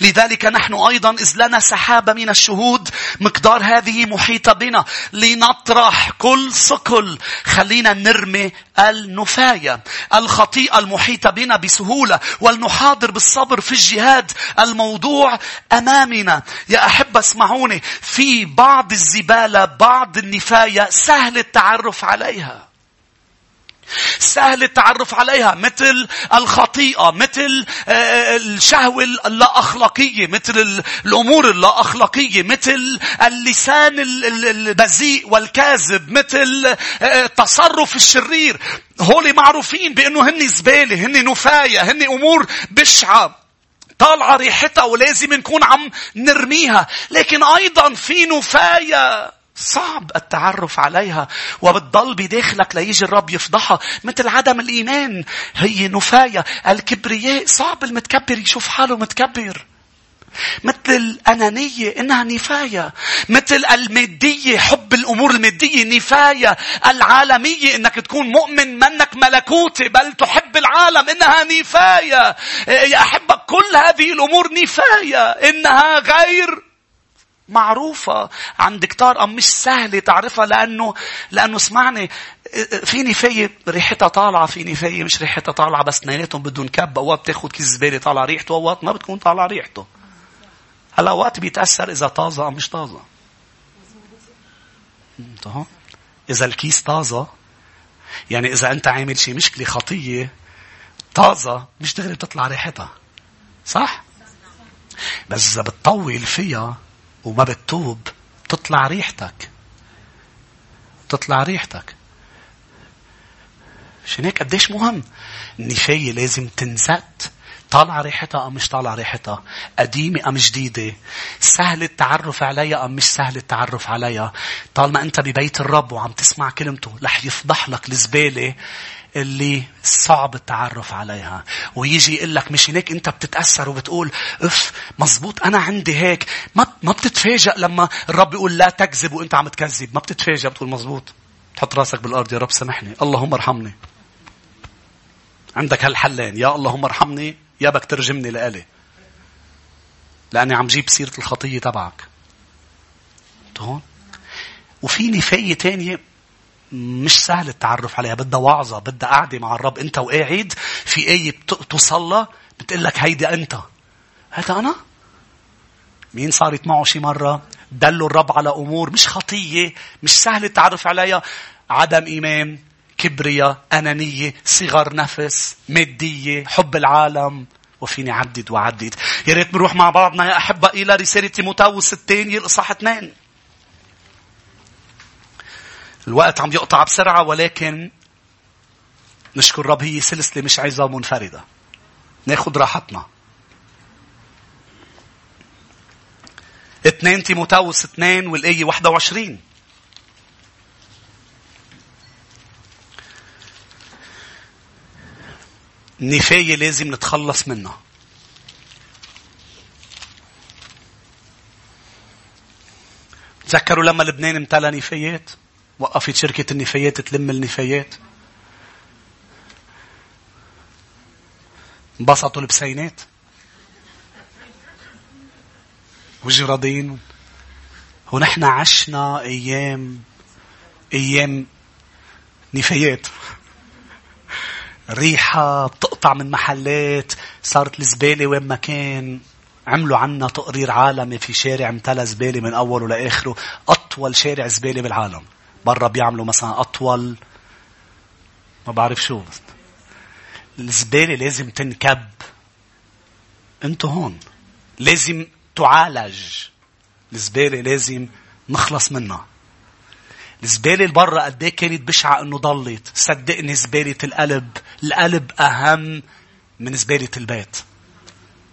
لذلك نحن أيضا إذ لنا سحابة من الشهود مقدار هذه محيطة بنا لنطرح كل ثقل خلينا نرمي النفاية الخطيئة المحيطة بنا بسهولة ولنحاضر بالصبر في الجهاد. الموضوع أمامنا. يا أحب اسمعوني في بعض الزبالة بعض النفاية سهل التعرف عليها. سهل التعرف عليها مثل الخطيئة مثل آه، آه، الشهوة اللا أخلاقية مثل الأمور اللا أخلاقية مثل اللسان البذيء والكاذب مثل آه، التصرف الشرير. هولي معروفين بأنه هن زبالة هن نفاية هن أمور بشعة. طالعة ريحتها ولازم نكون عم نرميها. لكن أيضا في نفاية. صعب التعرف عليها وبتضل بداخلك ليجي الرب يفضحها. مثل عدم الإيمان هي نفاية. الكبرياء صعب المتكبر يشوف حاله متكبر. مثل الأنانية إنها نفاية. مثل المادية حب الأمور المادية نفاية. العالمية إنك تكون مؤمن منك ملكوتي بل تحب العالم إنها نفاية. يا أحبك كل هذه الأمور نفاية. إنها غير معروفة عند كتار أم مش سهلة تعرفها لأنه لأنه اسمعني في نفاية ريحتها طالعة في نفاية مش ريحتها طالعة بس اثنيناتهم بدهم كب أوقات بتاخد كيس زبالة طالع ريحته أوقات ما بتكون طالعة ريحته. هلا وقت بيتأثر إذا طازة أو مش طازة. إذا الكيس طازة يعني إذا أنت عامل شيء مشكلة خطية طازة مش دغري بتطلع ريحتها. صح؟ بس إذا بتطول فيها وما بتتوب تطلع ريحتك. تطلع ريحتك. عشان هيك قديش مهم؟ النفاية لازم تنزت طالعة ريحتها أم مش طالعة ريحتها؟ قديمة أم جديدة؟ سهل التعرف عليها أم مش سهل التعرف عليها؟ طالما أنت ببيت الرب وعم تسمع كلمته رح يفضح لك الزبالة اللي صعب التعرف عليها. ويجي يقول لك مش هيك انت بتتأثر وبتقول اف مزبوط أنا عندي هيك. ما ما بتتفاجئ لما الرب يقول لا تكذب وأنت عم تكذب. ما بتتفاجئ بتقول مزبوط تحط راسك بالأرض يا رب سامحني. اللهم ارحمني. عندك هالحلين. يا اللهم ارحمني يا بك ترجمني لإلي. لأني عم جيب سيرة الخطية تبعك. هون وفي نفاية تانية مش سهل التعرف عليها. بدها وعظة بدها قعدة مع الرب. انت وقاعد في آية تصلى بتقول لك هيدي انت. هذا أنا؟ مين صارت معه شي مرة؟ دلوا الرب على أمور مش خطية مش سهل التعرف عليها. عدم إيمان كبرياء أنانية صغر نفس مادية حب العالم. وفيني عدد وعدد. يا ريت نروح مع بعضنا يا أحبة إلى رسالة تيموتاوس الثانية الإصحاح اثنين. الوقت عم يقطع بسرعة ولكن نشكر الرب هي سلسلة مش عايزة منفردة. ناخد راحتنا. اثنين تيموتاوس اثنين والآية 21. نفاية لازم نتخلص منها. تذكروا لما لبنان امتلى نفايات؟ وقفت شركة النفايات تلم النفايات. انبسطوا البسينات. والجرادين ونحن عشنا أيام أيام نفايات. ريحة بتقطع من محلات صارت الزبالة وين ما كان. عملوا عنا تقرير عالمي في شارع امتلى زبالة من أوله لآخره. أطول شارع زبالة بالعالم. برا بيعملوا مثلا أطول ما بعرف شو. الزبالة لازم تنكب. انتو هون. لازم تعالج. الزبالة لازم نخلص منها. الزبالة اللي برا قد إيه كانت بشعة إنه ضلت. صدقني زبالة القلب. القلب أهم من زبالة البيت.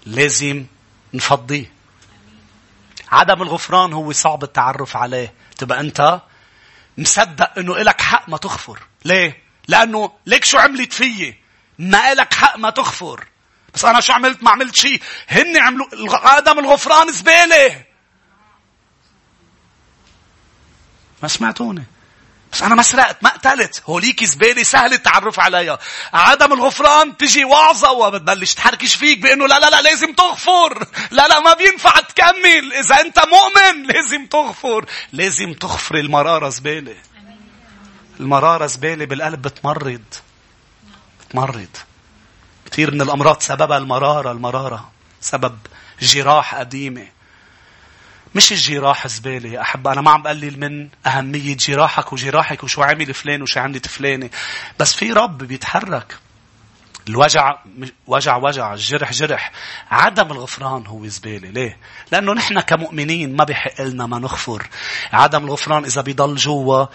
لازم نفضيه. عدم الغفران هو صعب التعرف عليه. تبقى أنت مصدق إنه إلك حق ما تغفر. ليه؟ لأنه ليك شو عملت فيي؟ ما إلك حق ما تغفر. بس أنا شو عملت؟ ما عملت شيء هن عملوا عدم الغفران زبالة. ما سمعتوني. بس أنا ما سرقت ما قتلت. هوليك زبالة سهل التعرف عليها. عدم الغفران تجي وعظة وبتبلش تحركش فيك بأنه لا لا لا لازم تغفر. لا لا ما بينفع تكمل. إذا أنت مؤمن لازم تغفر. لازم تغفر المرارة زبالة. المرارة زبالة بالقلب بتمرض بتمرض كثير من الأمراض سببها المرارة المرارة سبب جراح قديمة. مش الجراح زبالة. يا أحب أنا ما عم بقلل من أهمية جراحك وجراحك وشو عمل فلان وشو عملت فلانة. بس في رب بيتحرك. الوجع وجع وجع الجرح جرح. عدم الغفران هو زبالة. ليه؟ لأنه نحن كمؤمنين ما بيحق لنا ما نغفر. عدم الغفران إذا بيضل جوا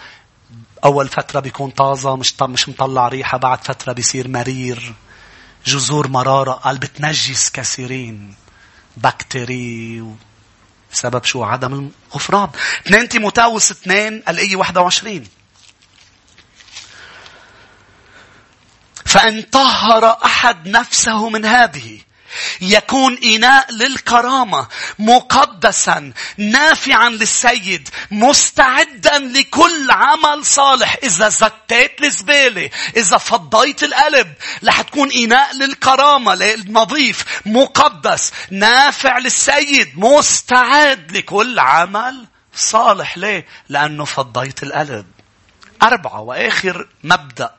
أول فترة بيكون طازة مش مش مطلع ريحة بعد فترة بيصير مرير. جذور مرارة. قال بتنجس كثيرين. بكتيري بسبب شو؟ عدم الغفران. 2 تيموتاوس 2 الآية 21 فإن طهر أحد نفسه من هذه يكون إناء للكرامة مقدسا نافعا للسيد مستعدا لكل عمل صالح. إذا زتيت الزبالة إذا فضيت القلب رح تكون إناء للكرامة للنظيف مقدس نافع للسيد مستعد لكل عمل صالح. ليه؟ لأنه فضيت القلب. أربعة وآخر مبدأ.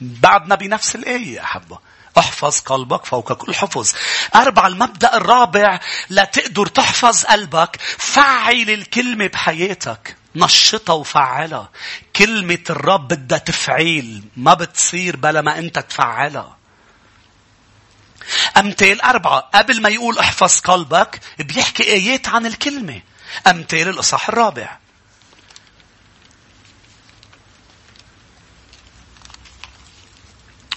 بعدنا بنفس الآية أحبة. احفظ قلبك فوق كل حفظ. أربعة المبدأ الرابع لا تقدر تحفظ قلبك فعل الكلمة بحياتك. نشطها وفعلها. كلمة الرب بدها تفعيل. ما بتصير بلا ما أنت تفعلها. أمثال أربعة قبل ما يقول احفظ قلبك بيحكي آيات عن الكلمة. أمثال الإصحاح الرابع.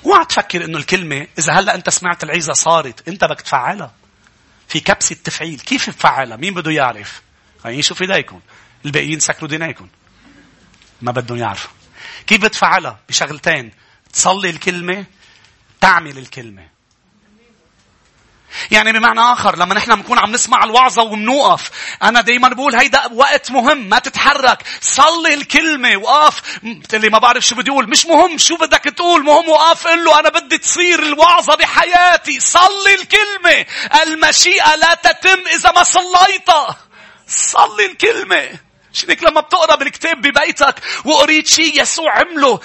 اوعى تفكر إنه الكلمة إذا هلأ أنت سمعت العيزة صارت أنت بدك تفعلها. في كبسة تفعيل. كيف تفعلها؟ مين بده يعرف؟ يعني شوف ايديكم. الباقيين سكروا دينيكم. ما بدهم يعرفوا. كيف بتفعلها؟ بشغلتين. تصلي الكلمة تعمل الكلمة. يعني بمعنى آخر لما نحن بنكون عم نسمع الوعظة وبنوقف أنا دايما بقول هيدا وقت مهم ما تتحرك صلي الكلمة وقف. اللي ما بعرف شو بدي أقول مش مهم شو بدك تقول مهم وقف قل له أنا بدي تصير الوعظة بحياتي. صلي الكلمة. المشيئة لا تتم إذا ما صليتها صلي الكلمة. شنك لما بتقرأ بالكتاب ببيتك وقريت شيء يسوع عمله.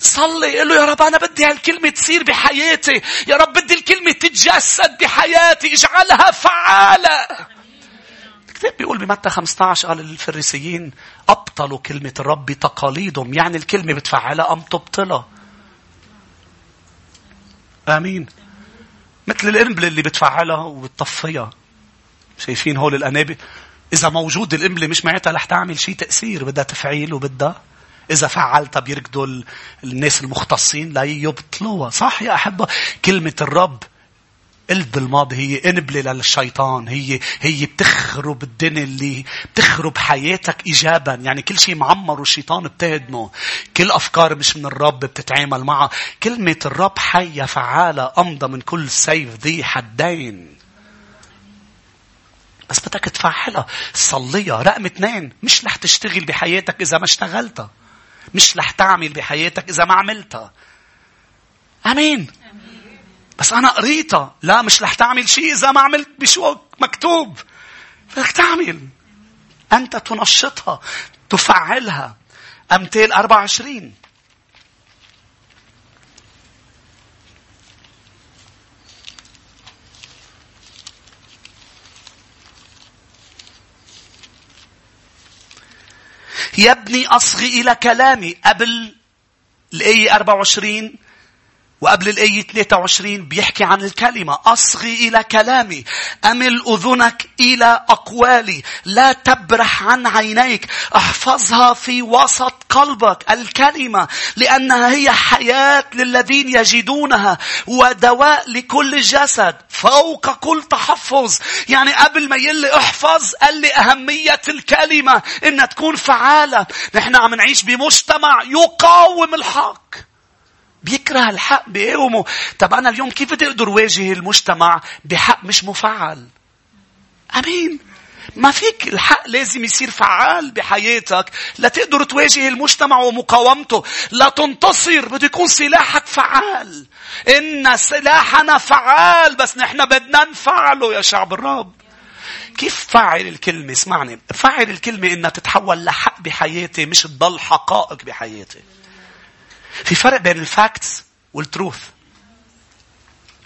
صلي قل له يا رب أنا بدي هالكلمة تصير بحياتي. يا رب بدي الكلمة تتجسد بحياتي. اجعلها فعالة. الكتاب بيقول بمتى 15 قال الفريسيين أبطلوا كلمة الرب بتقاليدهم يعني الكلمة بتفعلها أم تبطلها؟ آمين. مثل القنبلة اللي بتفعلها وبتطفيها. شايفين هول الأنابل؟ إذا موجود القنبلة مش معناتها رح تعمل شيء تأثير. بدها تفعيل وبدها إذا فعلتها بيركضوا الناس المختصين لا يبطلوها. صح يا أحبة؟ كلمة الرب قلت بالماضي هي قنبلة للشيطان. هي هي بتخرب الدنيا اللي بتخرب حياتك إيجابا. يعني كل شيء معمر والشيطان بتهدمه. كل أفكار مش من الرب بتتعامل معها. كلمة الرب حية فعالة أمضى من كل سيف ذي حدين. بس بدك تفعلها. صليها. رقم اثنين. مش رح تشتغل بحياتك إذا ما اشتغلتها. مش رح تعمل بحياتك إذا ما عملتها. أمين. بس أنا قريتها. لا مش رح تعمل شيء إذا ما عملت بشو مكتوب. بدك تعمل. أنت تنشطها. تفعلها. أمثال 24. يا ابني أصغي إلى كلامي. قبل الآية 24 وقبل الآية 23 بيحكي عن الكلمة أصغي إلى كلامي أمل أذنك إلى أقوالي لا تبرح عن عينيك أحفظها في وسط قلبك. الكلمة لأنها هي حياة للذين يجدونها ودواء لكل جسد فوق كل تحفظ. يعني قبل ما يلي احفظ قال لي أهمية الكلمة إنها تكون فعالة. نحن عم نعيش بمجتمع يقاوم الحق. بيكره الحق بيقومه. طب أنا اليوم كيف بدي أقدر واجه المجتمع بحق مش مفعل؟ أمين. ما فيك الحق لازم يصير فعال بحياتك لتقدر تواجه المجتمع ومقاومته. لا تنتصر بده يكون سلاحك فعال. إن سلاحنا فعال بس نحن بدنا نفعله يا شعب الرب. كيف فعل الكلمة؟ اسمعني. فعل الكلمة إنها تتحول لحق بحياتي مش تضل حقائق بحياتي. في فرق بين ال facts وال truth.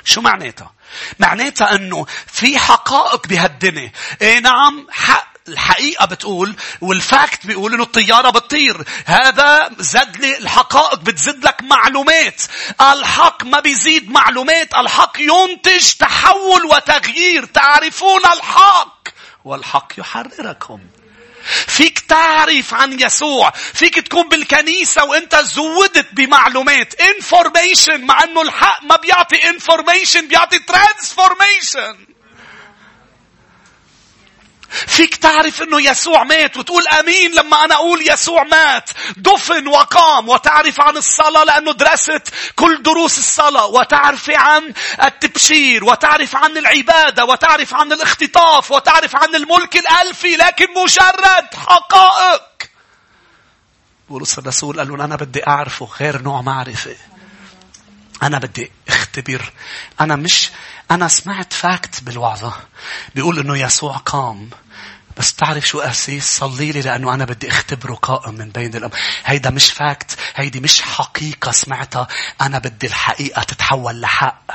شو معناتها؟ معناتها إنه في حقائق بهالدنيا. اي نعم حق الحقيقة بتقول وال fact بيقول إنه الطيارة بتطير. هذا زد لي الحقائق بتزد لك معلومات. الحق ما بيزيد معلومات. الحق ينتج تحول وتغيير. تعرفون الحق والحق يحرركم. فيك تعرف عن يسوع. فيك تكون بالكنيسة وانت زودت بمعلومات. information مع انه الحق ما بيعطي information بيعطي transformation. فيك تعرف إنه يسوع مات وتقول آمين لما أنا أقول يسوع مات. دفن وقام وتعرف عن الصلاة لأنه درست كل دروس الصلاة وتعرف عن التبشير وتعرف عن العبادة وتعرف عن الاختطاف وتعرف عن الملك الألفي لكن مجرد حقائق. بولس الرسول قال لهم أنا بدي أعرفه غير نوع معرفة. أنا بدي أختبر. أنا مش أنا سمعت fact بالوعظة. بيقول إنه يسوع قام بس تعرف شو قسيس صلي لي لأنه أنا بدي أختبره قائم من بين الأموات. هيدا مش fact هيدي مش حقيقة سمعتها. أنا بدي الحقيقة تتحول لحق.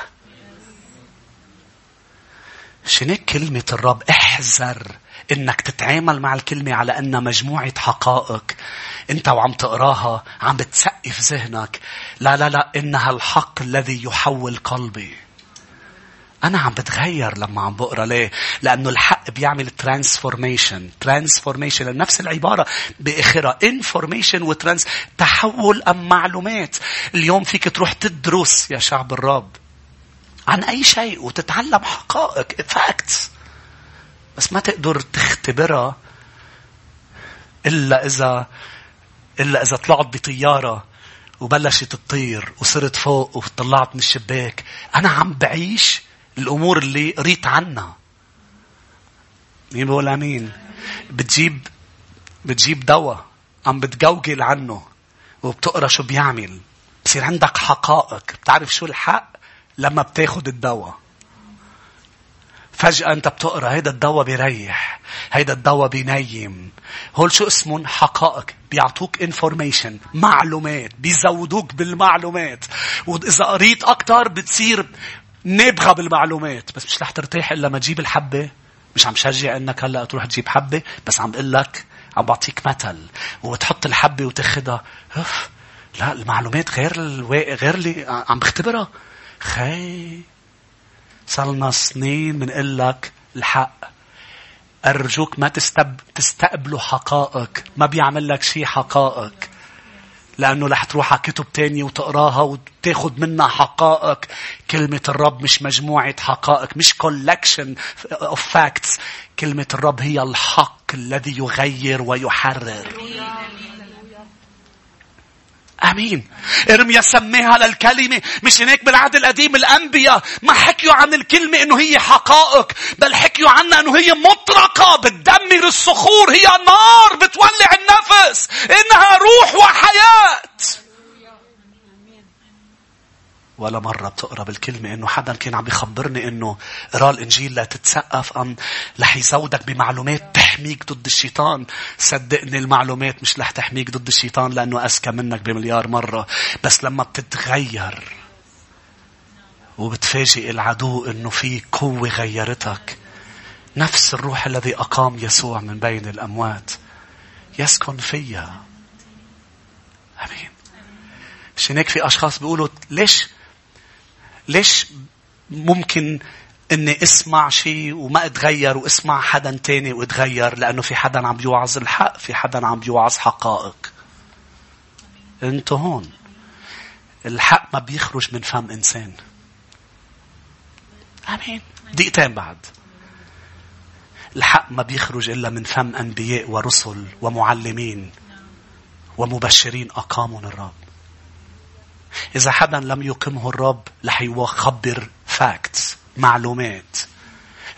شنك كلمة الرب؟ احذر إنك تتعامل مع الكلمة على انها مجموعة حقائق أنت وعم تقراها عم بتسقف ذهنك. لا لا لا إنها الحق الذي يحول قلبي. أنا عم بتغير لما عم بقرأ ليه؟ لأنه الحق بيعمل transformation، transformation نفس العبارة بآخرها information و trans تحول أم معلومات. اليوم فيك تروح تدرس يا شعب الرب عن أي شيء وتتعلم حقائق فاكتس بس ما تقدر تختبرها إلا إذا إلا إذا طلعت بطيارة وبلشت تطير وصرت فوق وطلعت من الشباك أنا عم بعيش الأمور اللي قريت عنها مين بقول أمين بتجيب بتجيب دواء. عم بتجوجل عنه. وبتقرأ شو بيعمل. بصير عندك حقائق. بتعرف شو الحق لما بتاخد الدواء. فجأة أنت بتقرأ هيدا الدواء بيريح. هيدا الدواء بينيم. هول شو اسمهم؟ حقائق. بيعطوك information معلومات. بيزودوك بالمعلومات. وإذا قريت أكتر بتصير نابغة بالمعلومات. بس مش رح ترتاح إلا ما تجيب الحبة. مش عم شجع إنك هلأ تروح تجيب حبة. بس عم بقول لك عم بعطيك مثل. وتحط الحبة وتاخدها. اف لا المعلومات غير الوا... غير اللي عم بختبرها. خي. صار سنين بنقول لك الحق. أرجوك ما تستب... تستقبلوا حقائق. ما بيعمل لك شيء حقائق. لأنه رح تروح على كتب تانية وتقراها وتاخد منها حقائق. كلمة الرب مش مجموعة حقائق مش collection of facts. كلمة الرب هي الحق الذي يغير ويحرر. آمين. إرميا سميها للكلمة مش هناك بالعهد القديم الأنبياء؟ ما حكيوا عن الكلمة إنه هي حقائق بل حكيوا عنها إنه هي مطرقة بتدمر الصخور هي نار بتولع النفس إنها روح وحياة. ولا مرة بتقرأ بالكلمة إنه حدا كان عم يخبرني إنه قرأ الإنجيل لا تتسقف أم رح يزودك بمعلومات تحميك ضد الشيطان. صدقني المعلومات مش رح تحميك ضد الشيطان لأنه أذكى منك بمليار مرة. بس لما بتتغير وبتفاجئ العدو إنه في قوة غيرتك. نفس الروح الذي أقام يسوع من بين الأموات يسكن فيا. أمين. مش هيك في أشخاص بيقولوا ليش ليش ممكن إني أسمع شيء وما أتغير وأسمع حدا تاني وأتغير؟ لأنه في حدا عم بيوعظ الحق في حدا عم بيوعظ حقائق. أنتوا هون. الحق ما بيخرج من فم إنسان. آمين. دقيقتين بعد. الحق ما بيخرج إلا من فم أنبياء ورسل ومعلمين ومبشرين اقامهم الرب إذا حدا لم يقمه الرب رح يخبر فاكتس معلومات.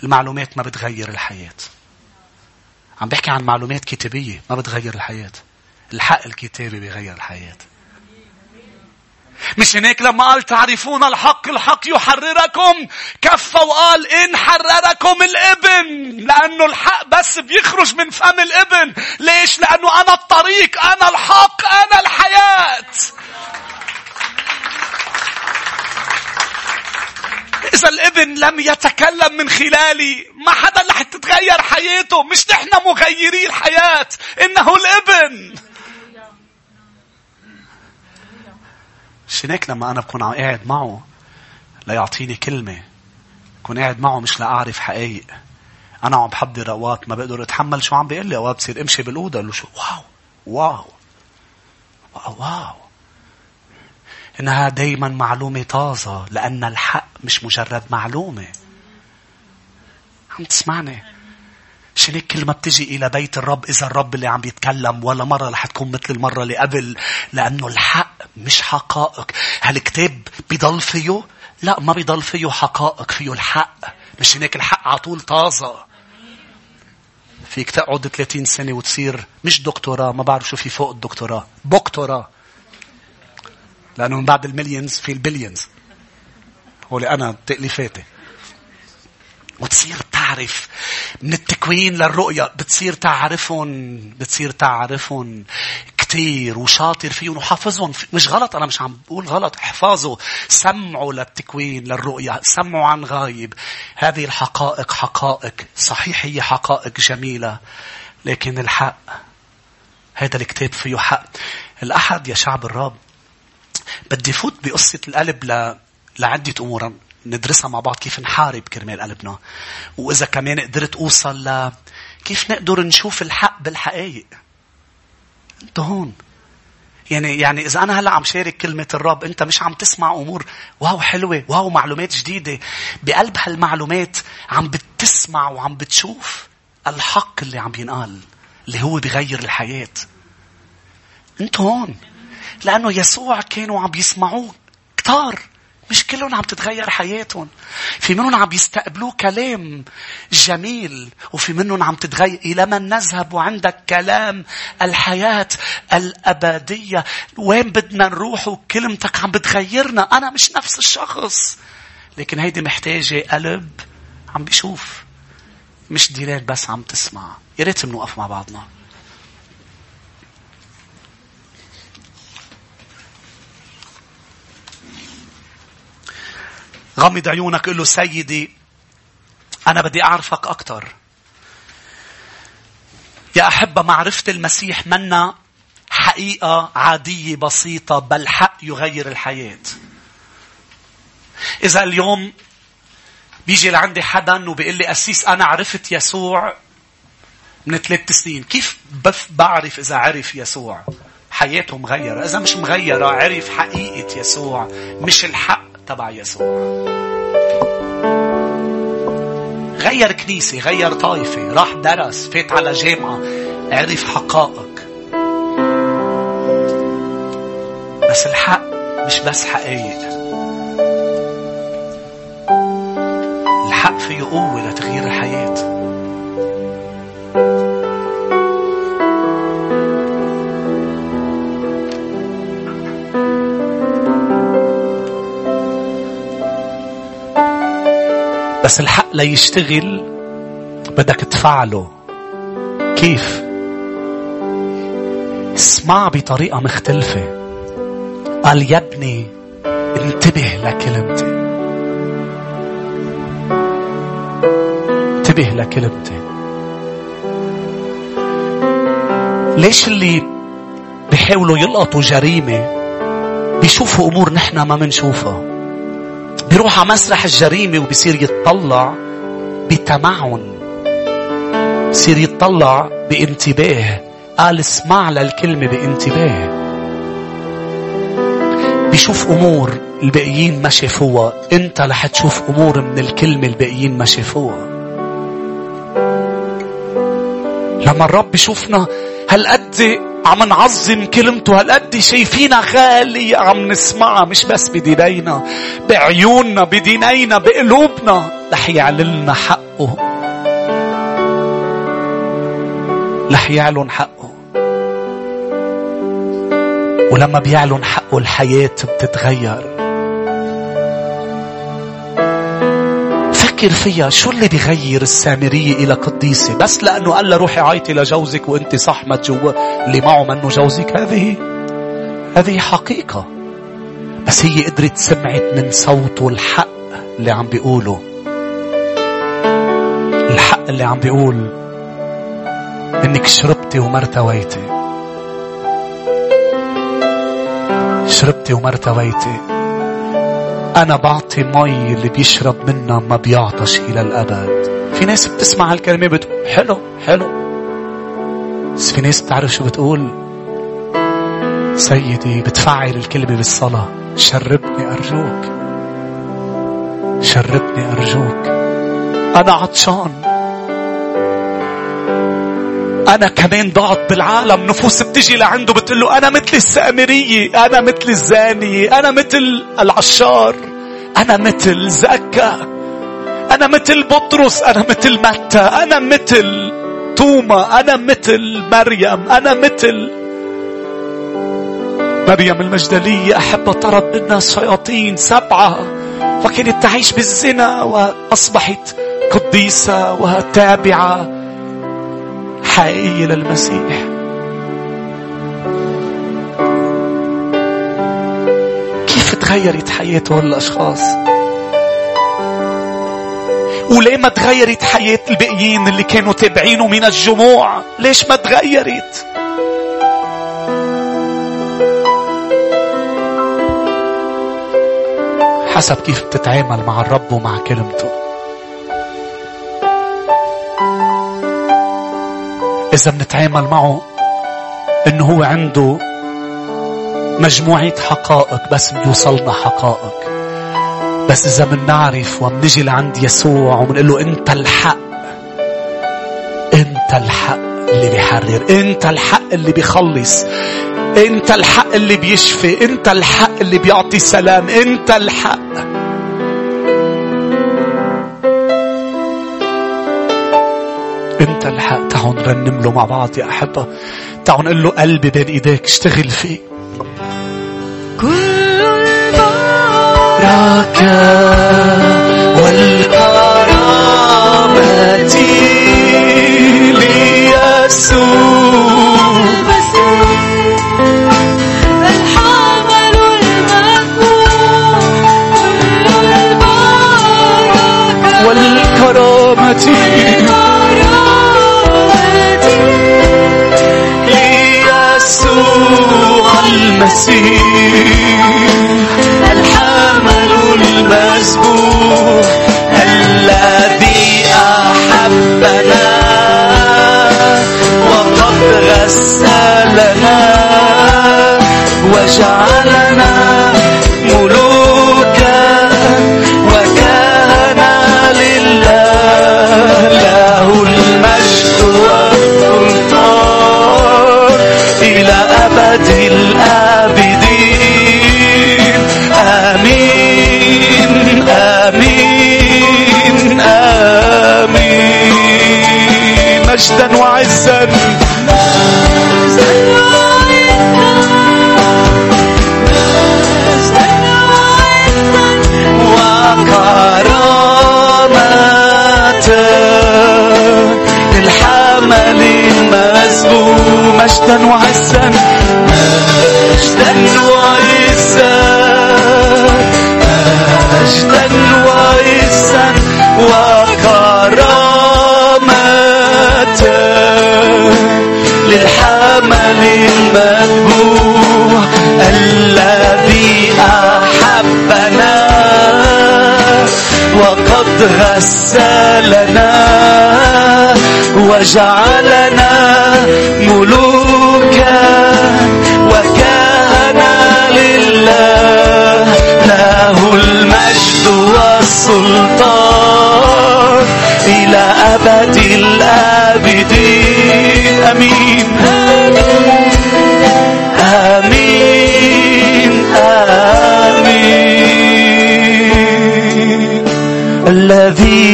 المعلومات ما بتغير الحياة. عم بحكي عن معلومات كتابية ما بتغير الحياة. الحق الكتابي بيغير الحياة. مش هناك لما قال تعرفون الحق الحق يحرركم. كفى وقال إن حرركم الإبن. لأنه الحق بس بيخرج من فم الإبن. ليش؟ لأنه أنا الطريق أنا الحق أنا الحياة. إذا الإبن لم يتكلم من خلالي ما حدا رح تتغير حياته. مش نحن مغيري الحياة. إنه الإبن. شنك لما أنا بكون قاعد معه ليعطيني كلمة؟ بكون قاعد معه مش لأعرف حقائق أنا عم بحضر أوقات ما بقدر أتحمل شو عم بيقول لي. أوقات بصير أمشي بالأوضة له شو؟ wow. wow. wow, wow. إنها دايما معلومة طازة لأن الحق مش مجرد معلومة. عم تسمعني؟ عشان كل ما بتجي إلى بيت الرب إذا الرب اللي عم بيتكلم ولا مرة رح تكون مثل المرة اللي قبل لأنه الحق مش حقائق. هالكتاب بيضل فيه؟ لا ما بيضل فيه حقائق فيه الحق. مش هناك الحق على طول طازة. فيك تقعد 30 سنة وتصير مش دكتوراه ما بعرف شو في فوق الدكتوراه. بكتوراه. لأنه من بعد المليونز في البليونز. هو أنا تأليفاتي. وتصير تعرف من التكوين للرؤية بتصير تعرفهم بتصير تعرفهم كتير وشاطر فيهم وحافظهم. مش غلط أنا مش عم بقول غلط. احفظوا سمعوا للتكوين للرؤية. سمعوا عن غايب. هذه الحقائق حقائق. صحيح هي حقائق جميلة. لكن الحق هذا الكتاب فيه حق. الأحد يا شعب الرب. بدي فوت بقصة القلب ل... لعدة أمور. ندرسها مع بعض كيف نحارب كرمال قلبنا. وإذا كمان قدرت أوصل ل كيف نقدر نشوف الحق بالحقائق. أنت هون. يعني يعني إذا أنا هلأ عم شارك كلمة الرب أنت مش عم تسمع أمور. واو حلوة. واو معلومات جديدة. بقلب هالمعلومات عم بتسمع وعم بتشوف الحق اللي عم ينقال اللي هو بغير الحياة. أنت هون. لأنه يسوع كانوا عم يسمعوه كتار مش كلهم عم تتغير حياتهم. في منهم عم يستقبلوه كلام جميل وفي منهم عم تتغير. إلى من نذهب وعندك كلام الحياة الأبدية؟ وين بدنا نروح؟ وكلمتك عم بتغيرنا. أنا مش نفس الشخص. لكن هيدي محتاجة قلب عم بيشوف مش ديرات بس عم تسمع. يا ريت بنوقف مع بعضنا. غمض عيونك قل له سيدي أنا بدي أعرفك أكثر. يا أحبة معرفة المسيح منا حقيقة عادية بسيطة بل حق يغير الحياة. إذا اليوم بيجي لعندي حدا وبيقول لي أسيس أنا عرفت يسوع من ثلاث سنين كيف بف بعرف إذا عرف يسوع حياته مغيرة إذا مش مغيرة عرف حقيقة يسوع مش الحق تبع يسوع. غير كنيسة غير طائفة راح درس فات على جامعة عرف حقائق. بس الحق مش بس حقائق الحق فيه قوة لتغيير الحياة. بس الحق ليشتغل بدك تفعله. كيف؟ اسمع بطريقة مختلفة. قال يا ابني انتبه لكلمتي. انتبه لكلمتي. ليش اللي بيحاولوا يلقطوا جريمة؟ بيشوفوا أمور نحن ما منشوفها. بيروح على مسرح الجريمة وبصير يتطلع بتمعن. بصير يتطلع بانتباه. قال اسمع للكلمة بانتباه. بيشوف أمور الباقيين ما شافوها. انت رح تشوف أمور من الكلمة الباقيين ما شافوها. لما الرب يشوفنا هالقد عم نعظم كلمته هالقد شايفينها غالية عم نسمعها مش بس بدينينا بعيوننا بدينينا بقلوبنا رح يعلن حقه. رح يعلن حقه. ولما بيعلن حقه الحياة بتتغير. فكر فيها شو اللي بيغير السامرية إلى قديسة؟ بس لأنه قال لها روحي عيطي لجوزك وأنت صحمة جوا اللي معه منه جوزك. هذه هذه حقيقة. بس هي قدرت سمعت من صوته الحق اللي عم بيقوله. الحق اللي عم بيقول إنك شربتي وما ارتويتي شربتي وما ارتويتي أنا بعطي مي اللي بيشرب منها ما بيعطش إلى الأبد. في ناس بتسمع هالكلمة بتقول حلو حلو. بس في ناس بتعرف شو بتقول؟ سيدي بتفعل الكلمة بالصلاة. شربني أرجوك. شربني أرجوك. أنا عطشان. أنا كمان ضعت بالعالم. نفوس بتجي لعنده بتقول له أنا مثل السامرية أنا مثل الزانية أنا مثل العشار. أنا مثل زكا أنا مثل بطرس أنا مثل متى أنا مثل توما أنا مثل مريم أنا مثل مريم المجدلية أحب طرد منها الشياطين سبعة وكانت تعيش بالزنا وأصبحت قديسة وتابعة حقيقية للمسيح تغيرت حياة الأشخاص. وليه ما تغيرت حياة الباقيين اللي كانوا تابعينه من الجموع؟ ليش ما تغيرت؟ حسب كيف بتتعامل مع الرب ومع كلمته. إذا بنتعامل معه إنه هو عنده مجموعة حقائق بس بيوصلنا حقائق. بس إذا بنعرف وبنجي لعند يسوع وبنقول له أنت الحق أنت الحق اللي بيحرر أنت الحق اللي بيخلص أنت الحق اللي بيشفي أنت الحق اللي بيعطي سلام أنت الحق. أنت الحق. تعالوا نرنم له مع بعض يا أحبة. تعالوا نقول له قلبي بين إيديك اشتغل فيه. كل البركة والكرامة ليسوع الحمل المذبوح كل والكرامة غسلنا وجعلنا وجعلنا ملوكا وكهنا لله. له المجد والسلطان. إلى أبد الآبدين. أمين. آمين. آمين. الذي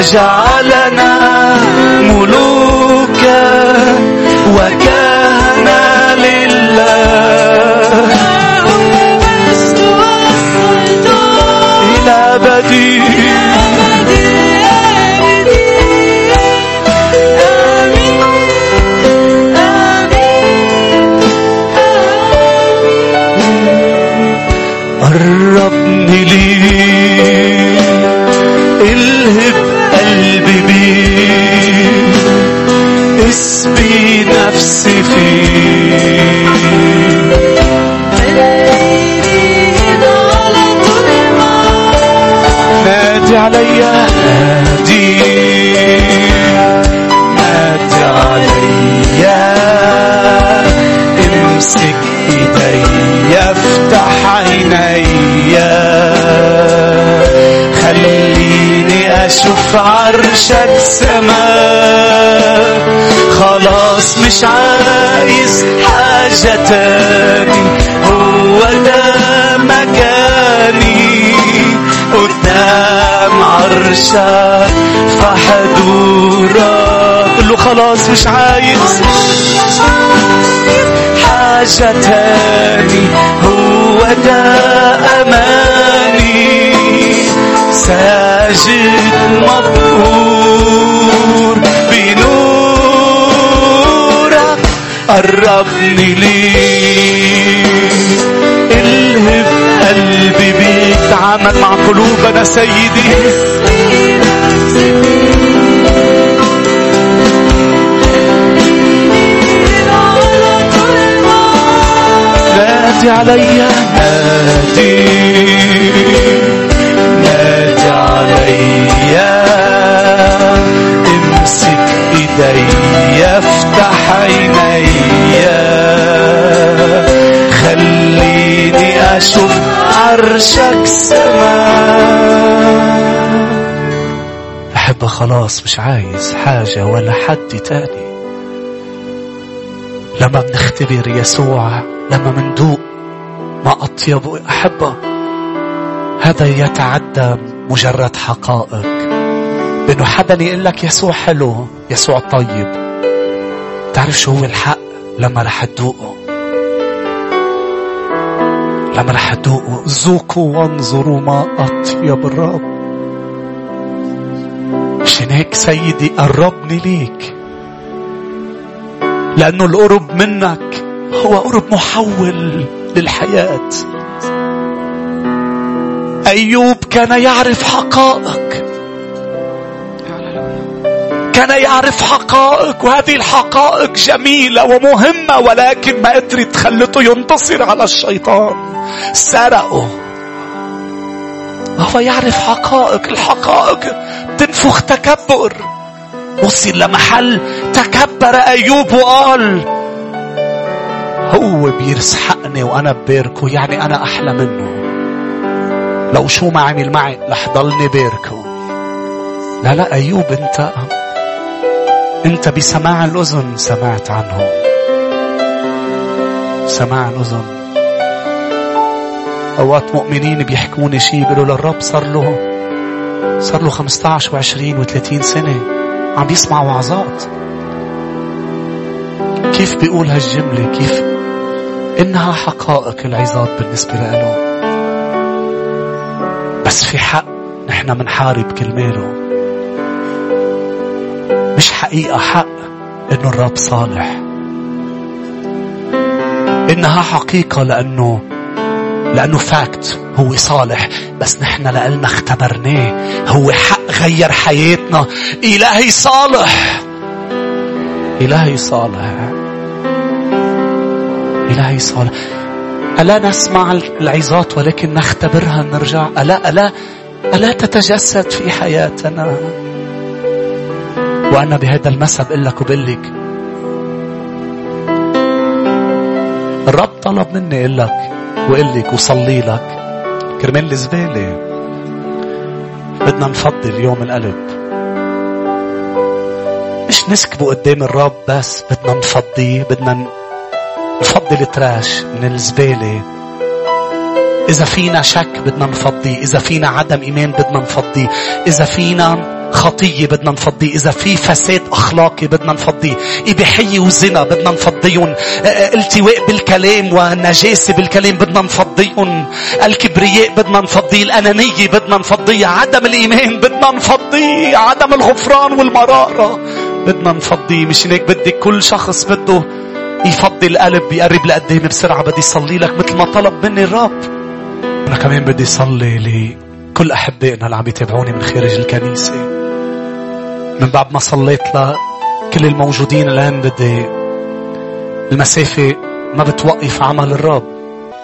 وجعلنا اسبي نفسي فيك نادي عليا. أشوف عرشك سماء خلاص مش عايز حاجة تاني هو ده مكاني قدام عرشك في حضورك قل له خلاص مش عايز حاجة تاني هو ده أماني ساجد مبهور بنورك قربني ليك الهب قلبي بيك تعامل مع قلوبنا سيدي. نادي عليا نادي. عليا. امسك ايديا افتح عينيا خليني أشوف عرشك سماء أحب خلاص مش عايز حاجة ولا حد تاني. لما بنختبر يسوع لما مندوق ما أطيبه يا أحبة هذا يتعدى مجرد حقائق. بأنه حدا يقول لك يسوع حلو يسوع طيب. تعرف شو هو الحق؟ لما رح تذوقه لما رح تذوقه ذوقوا وانظروا ما أطيب الرب. عشان هيك سيدي؟ قربني ليك لأنه القرب منك هو قرب محول للحياة. أيوب كان يعرف حقائق. كان يعرف حقائق وهذه الحقائق جميلة ومهمة ولكن ما قدرت تخلته ينتصر على الشيطان. سرقه. هو يعرف حقائق الحقائق تنفخ تكبر. وصل لمحل تكبر أيوب وقال هو بيرسحقني وأنا بباركه يعني أنا أحلى منه. لو شو ما عمل معي رح ضلني باركه لا لا أيوب أنت أنت بسماع الأذن سمعت عنه. سماع الأذن. أوقات مؤمنين بيحكوني شيء بيقولوا للرب صار له صار له 15 و20 و30 سنة عم بيسمع وعظات. كيف بيقول هالجملة؟ كيف؟ إنها حقائق العظات بالنسبة له. بس في حق نحن منحارب كلماله. مش حقيقة حق إنه الرب صالح. إنها حقيقة لأنه لأنه فاكت هو صالح. بس نحن لألنا اختبرناه. هو حق غير حياتنا. إلهي صالح. إلهي صالح. إلهي صالح. ألا نسمع العظات ولكن نختبرها نرجع؟ ألا ألا ألا تتجسد في حياتنا؟ وأنا بهذا المسا بقول لك وبقول لك الرب طلب مني أقول لك وأقول لك وصلي لك. كرمال الزبالة. بدنا نفضي اليوم القلب. مش نسكبه قدام الرب بس بدنا نفضيه بدنا نفضي التراش من الزبالة. إذا فينا شك بدنا نفضيه إذا فينا عدم إيمان بدنا نفضيه إذا فينا خطية بدنا نفضيه إذا في فساد أخلاقي بدنا نفضيه إباحية وزنا بدنا نفضيهم التواء بالكلام ونجاسة بالكلام بدنا نفضيهم الكبرياء بدنا نفضيه الأنانية بدنا نفضيه عدم الإيمان بدنا نفضيه عدم الغفران والمرارة بدنا نفضيه مش هيك بدي كل شخص بده يفضي القلب يقرب لقدام بسرعة بدي يصلي لك مثل ما طلب مني الرب. أنا كمان بدي صلي لكل أحبائنا اللي عم يتابعوني من خارج الكنيسة. من بعد ما صليت لكل الموجودين الآن بدي المسافة ما بتوقف عمل الرب.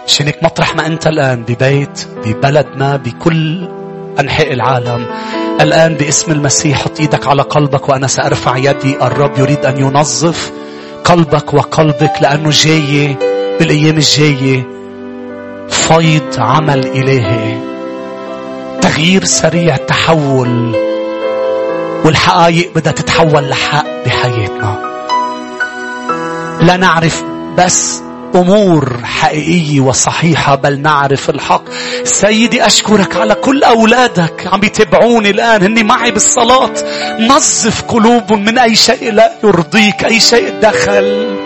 شانك مطرح ما أنت الآن ببيت ببلد ما بكل أنحاء العالم. الآن باسم المسيح حط إيدك على قلبك وأنا سأرفع يدي. الرب يريد أن ينظف قلبك وقلبك لأنه جاي بالأيام الجاية. فيض عمل إلهي تغيير سريع تحول. والحقائق بدها تتحول لحق بحياتنا. لا نعرف بس أمور حقيقية وصحيحة بل نعرف الحق. سيدي أشكرك على كل أولادك عم يتابعوني الآن. هني معي بالصلاة. نظف قلوبهم من أي شيء لا يرضيك أي شيء دخل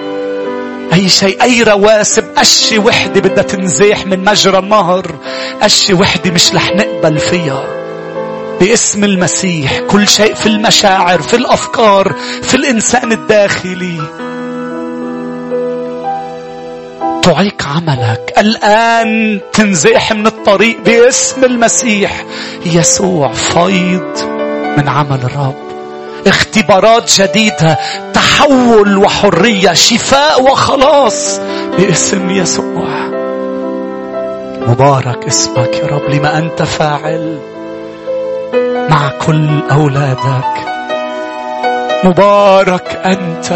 أي شيء أي رواسب. قشة وحدة بدها تنزاح من مجرى النهر. قشة وحدة مش رح نقبل فيها. باسم المسيح كل شيء في المشاعر في الأفكار في الإنسان الداخلي. تعيق عملك. الآن تنزاح من الطريق باسم المسيح. يسوع فيض من عمل الرب. اختبارات جديدة تحول وحرية شفاء وخلاص باسم يسوع. مبارك اسمك يا رب لما أنت فاعل مع كل أولادك. مبارك أنت.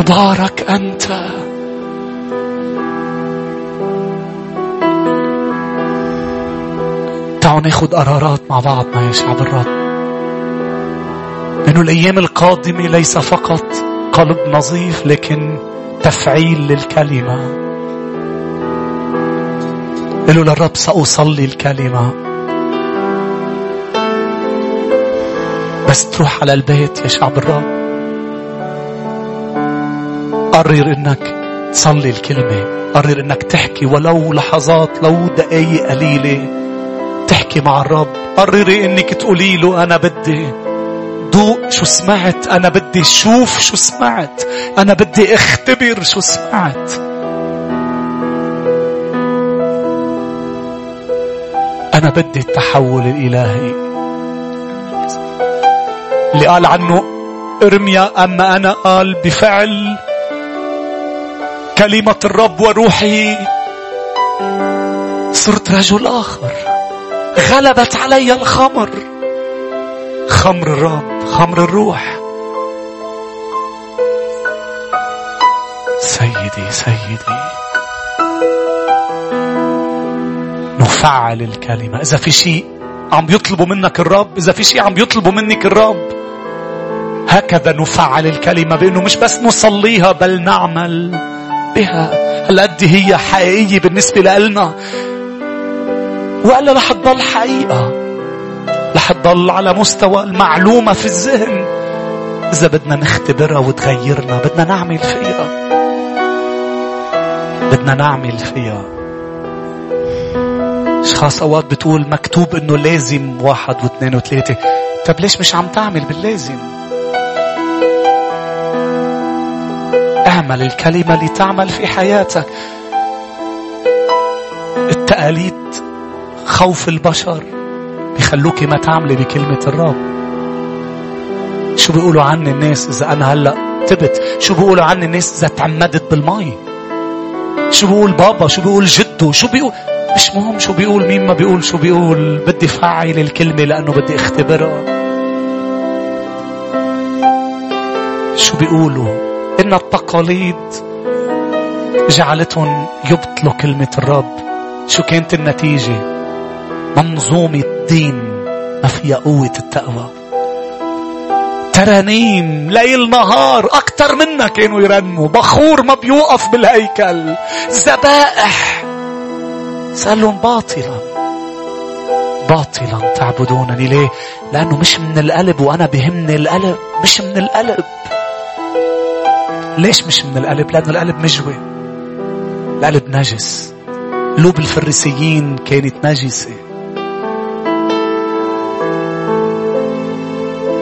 مبارك أنت. تعالوا ناخد قرارات مع بعضنا يا شعب الرب. إنه الأيام القادمة ليس فقط قلب نظيف لكن تفعيل للكلمة. قالوا للرب سأصلي الكلمة. بس تروح على البيت يا شعب الرب. قرر إنك تصلي الكلمة. قرر إنك تحكي ولو لحظات لو دقايق قليلة. تحكي مع الرب. قرري إنك تقولي له أنا بدي دوق شو سمعت أنا بدي شوف شو سمعت أنا بدي أختبر شو سمعت. أنا بدي التحول الإلهي. اللي قال عنه إرميا أما أنا قال بفعل كلمة الرب وروحه. صرت رجل آخر. غلبت علي الخمر. خمر الرب خمر الروح. سيدي سيدي. نفعل الكلمة. إذا في شيء عم يطلبوا منك الرب إذا في شيء عم يطلبوا منك الرب هكذا نفعل الكلمة بأنه مش بس نصليها بل نعمل. بها هالقد هي حقيقية بالنسبة لنا وإلا رح تضل حقيقة. رح تضل على مستوى المعلومة في الذهن. إذا بدنا نختبرها وتغيرنا بدنا نعمل فيها. بدنا نعمل فيها. أشخاص أوقات بتقول مكتوب إنه لازم واحد واثنين وثلاثة. طب ليش مش عم تعمل باللازم؟ اعمل الكلمة لتعمل في حياتك. التقاليد خوف البشر بيخلوك ما تعملي بكلمة الرب. شو بيقولوا عني الناس إذا أنا هلأ تبت؟ شو بيقولوا عني الناس إذا تعمدت بالمي؟ شو بيقول بابا؟ شو بيقول جده؟ شو بيقول؟ مش مهم شو بيقول مين ما بيقول شو بيقول. بدي فعل الكلمة لأنه بدي أختبرها. شو بيقولوا؟ إن التقاليد جعلتهم يبطلوا كلمة الرب. شو كانت النتيجة؟ منظومة دين ما فيها قوة التقوى. ترانيم ليل نهار أكتر منا كانوا يرنموا بخور ما بيوقف بالهيكل. ذبائح. سأل لهم باطلا. باطلا تعبدونني ليه؟ لأنه مش من القلب وأنا بهمني القلب. مش من القلب. ليش مش من القلب لأنه القلب مجوي. القلب نجس. قلوب الفريسيين كانت نجسة.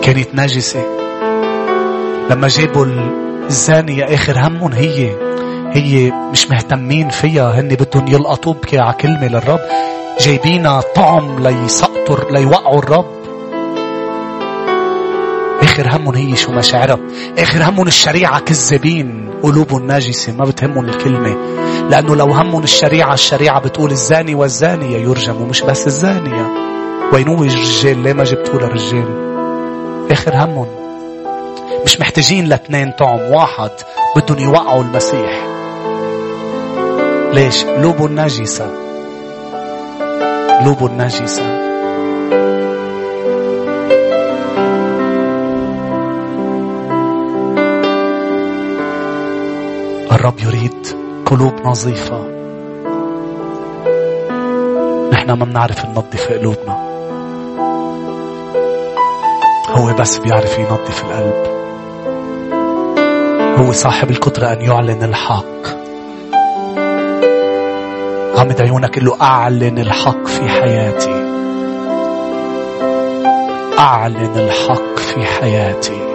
كانت نجسة. لما جابوا الزانية آخر همهم هي. هي مش مهتمين فيها. هن بدهم يلقطوا بكي على كلمة للرب. جايبينا طعم ليسقطوا ليوقعوا الرب. آخر همهم هي شو مشاعرها آخر همهم الشريعة كذابين قلوبهم ناجسة ما بتهمهم الكلمة. لأنه لو همهم الشريعة الشريعة بتقول الزاني والزانية يرجموا مش بس الزانية. وين هو الرجال ليه ما جبتوا للرجال؟ آخر همهم مش محتاجين لاثنين طعم واحد. بدهم يوقعوا المسيح. ليش؟ قلوبهم ناجسة قلوبهم ناجسة الرب يريد قلوب نظيفة. نحن ما بنعرف ننظف قلوبنا. هو بس بيعرف ينظف القلب. هو صاحب القدرة أن يعلن الحق. غمض عيونك قل له أعلن الحق في حياتي. أعلن الحق في حياتي.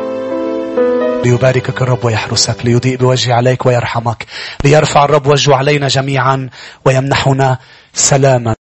ليباركك الرب ويحرسك ليضيء بوجهه عليك ويرحمك ليرفع الرب وجهه علينا جميعا ويمنحنا سلاما.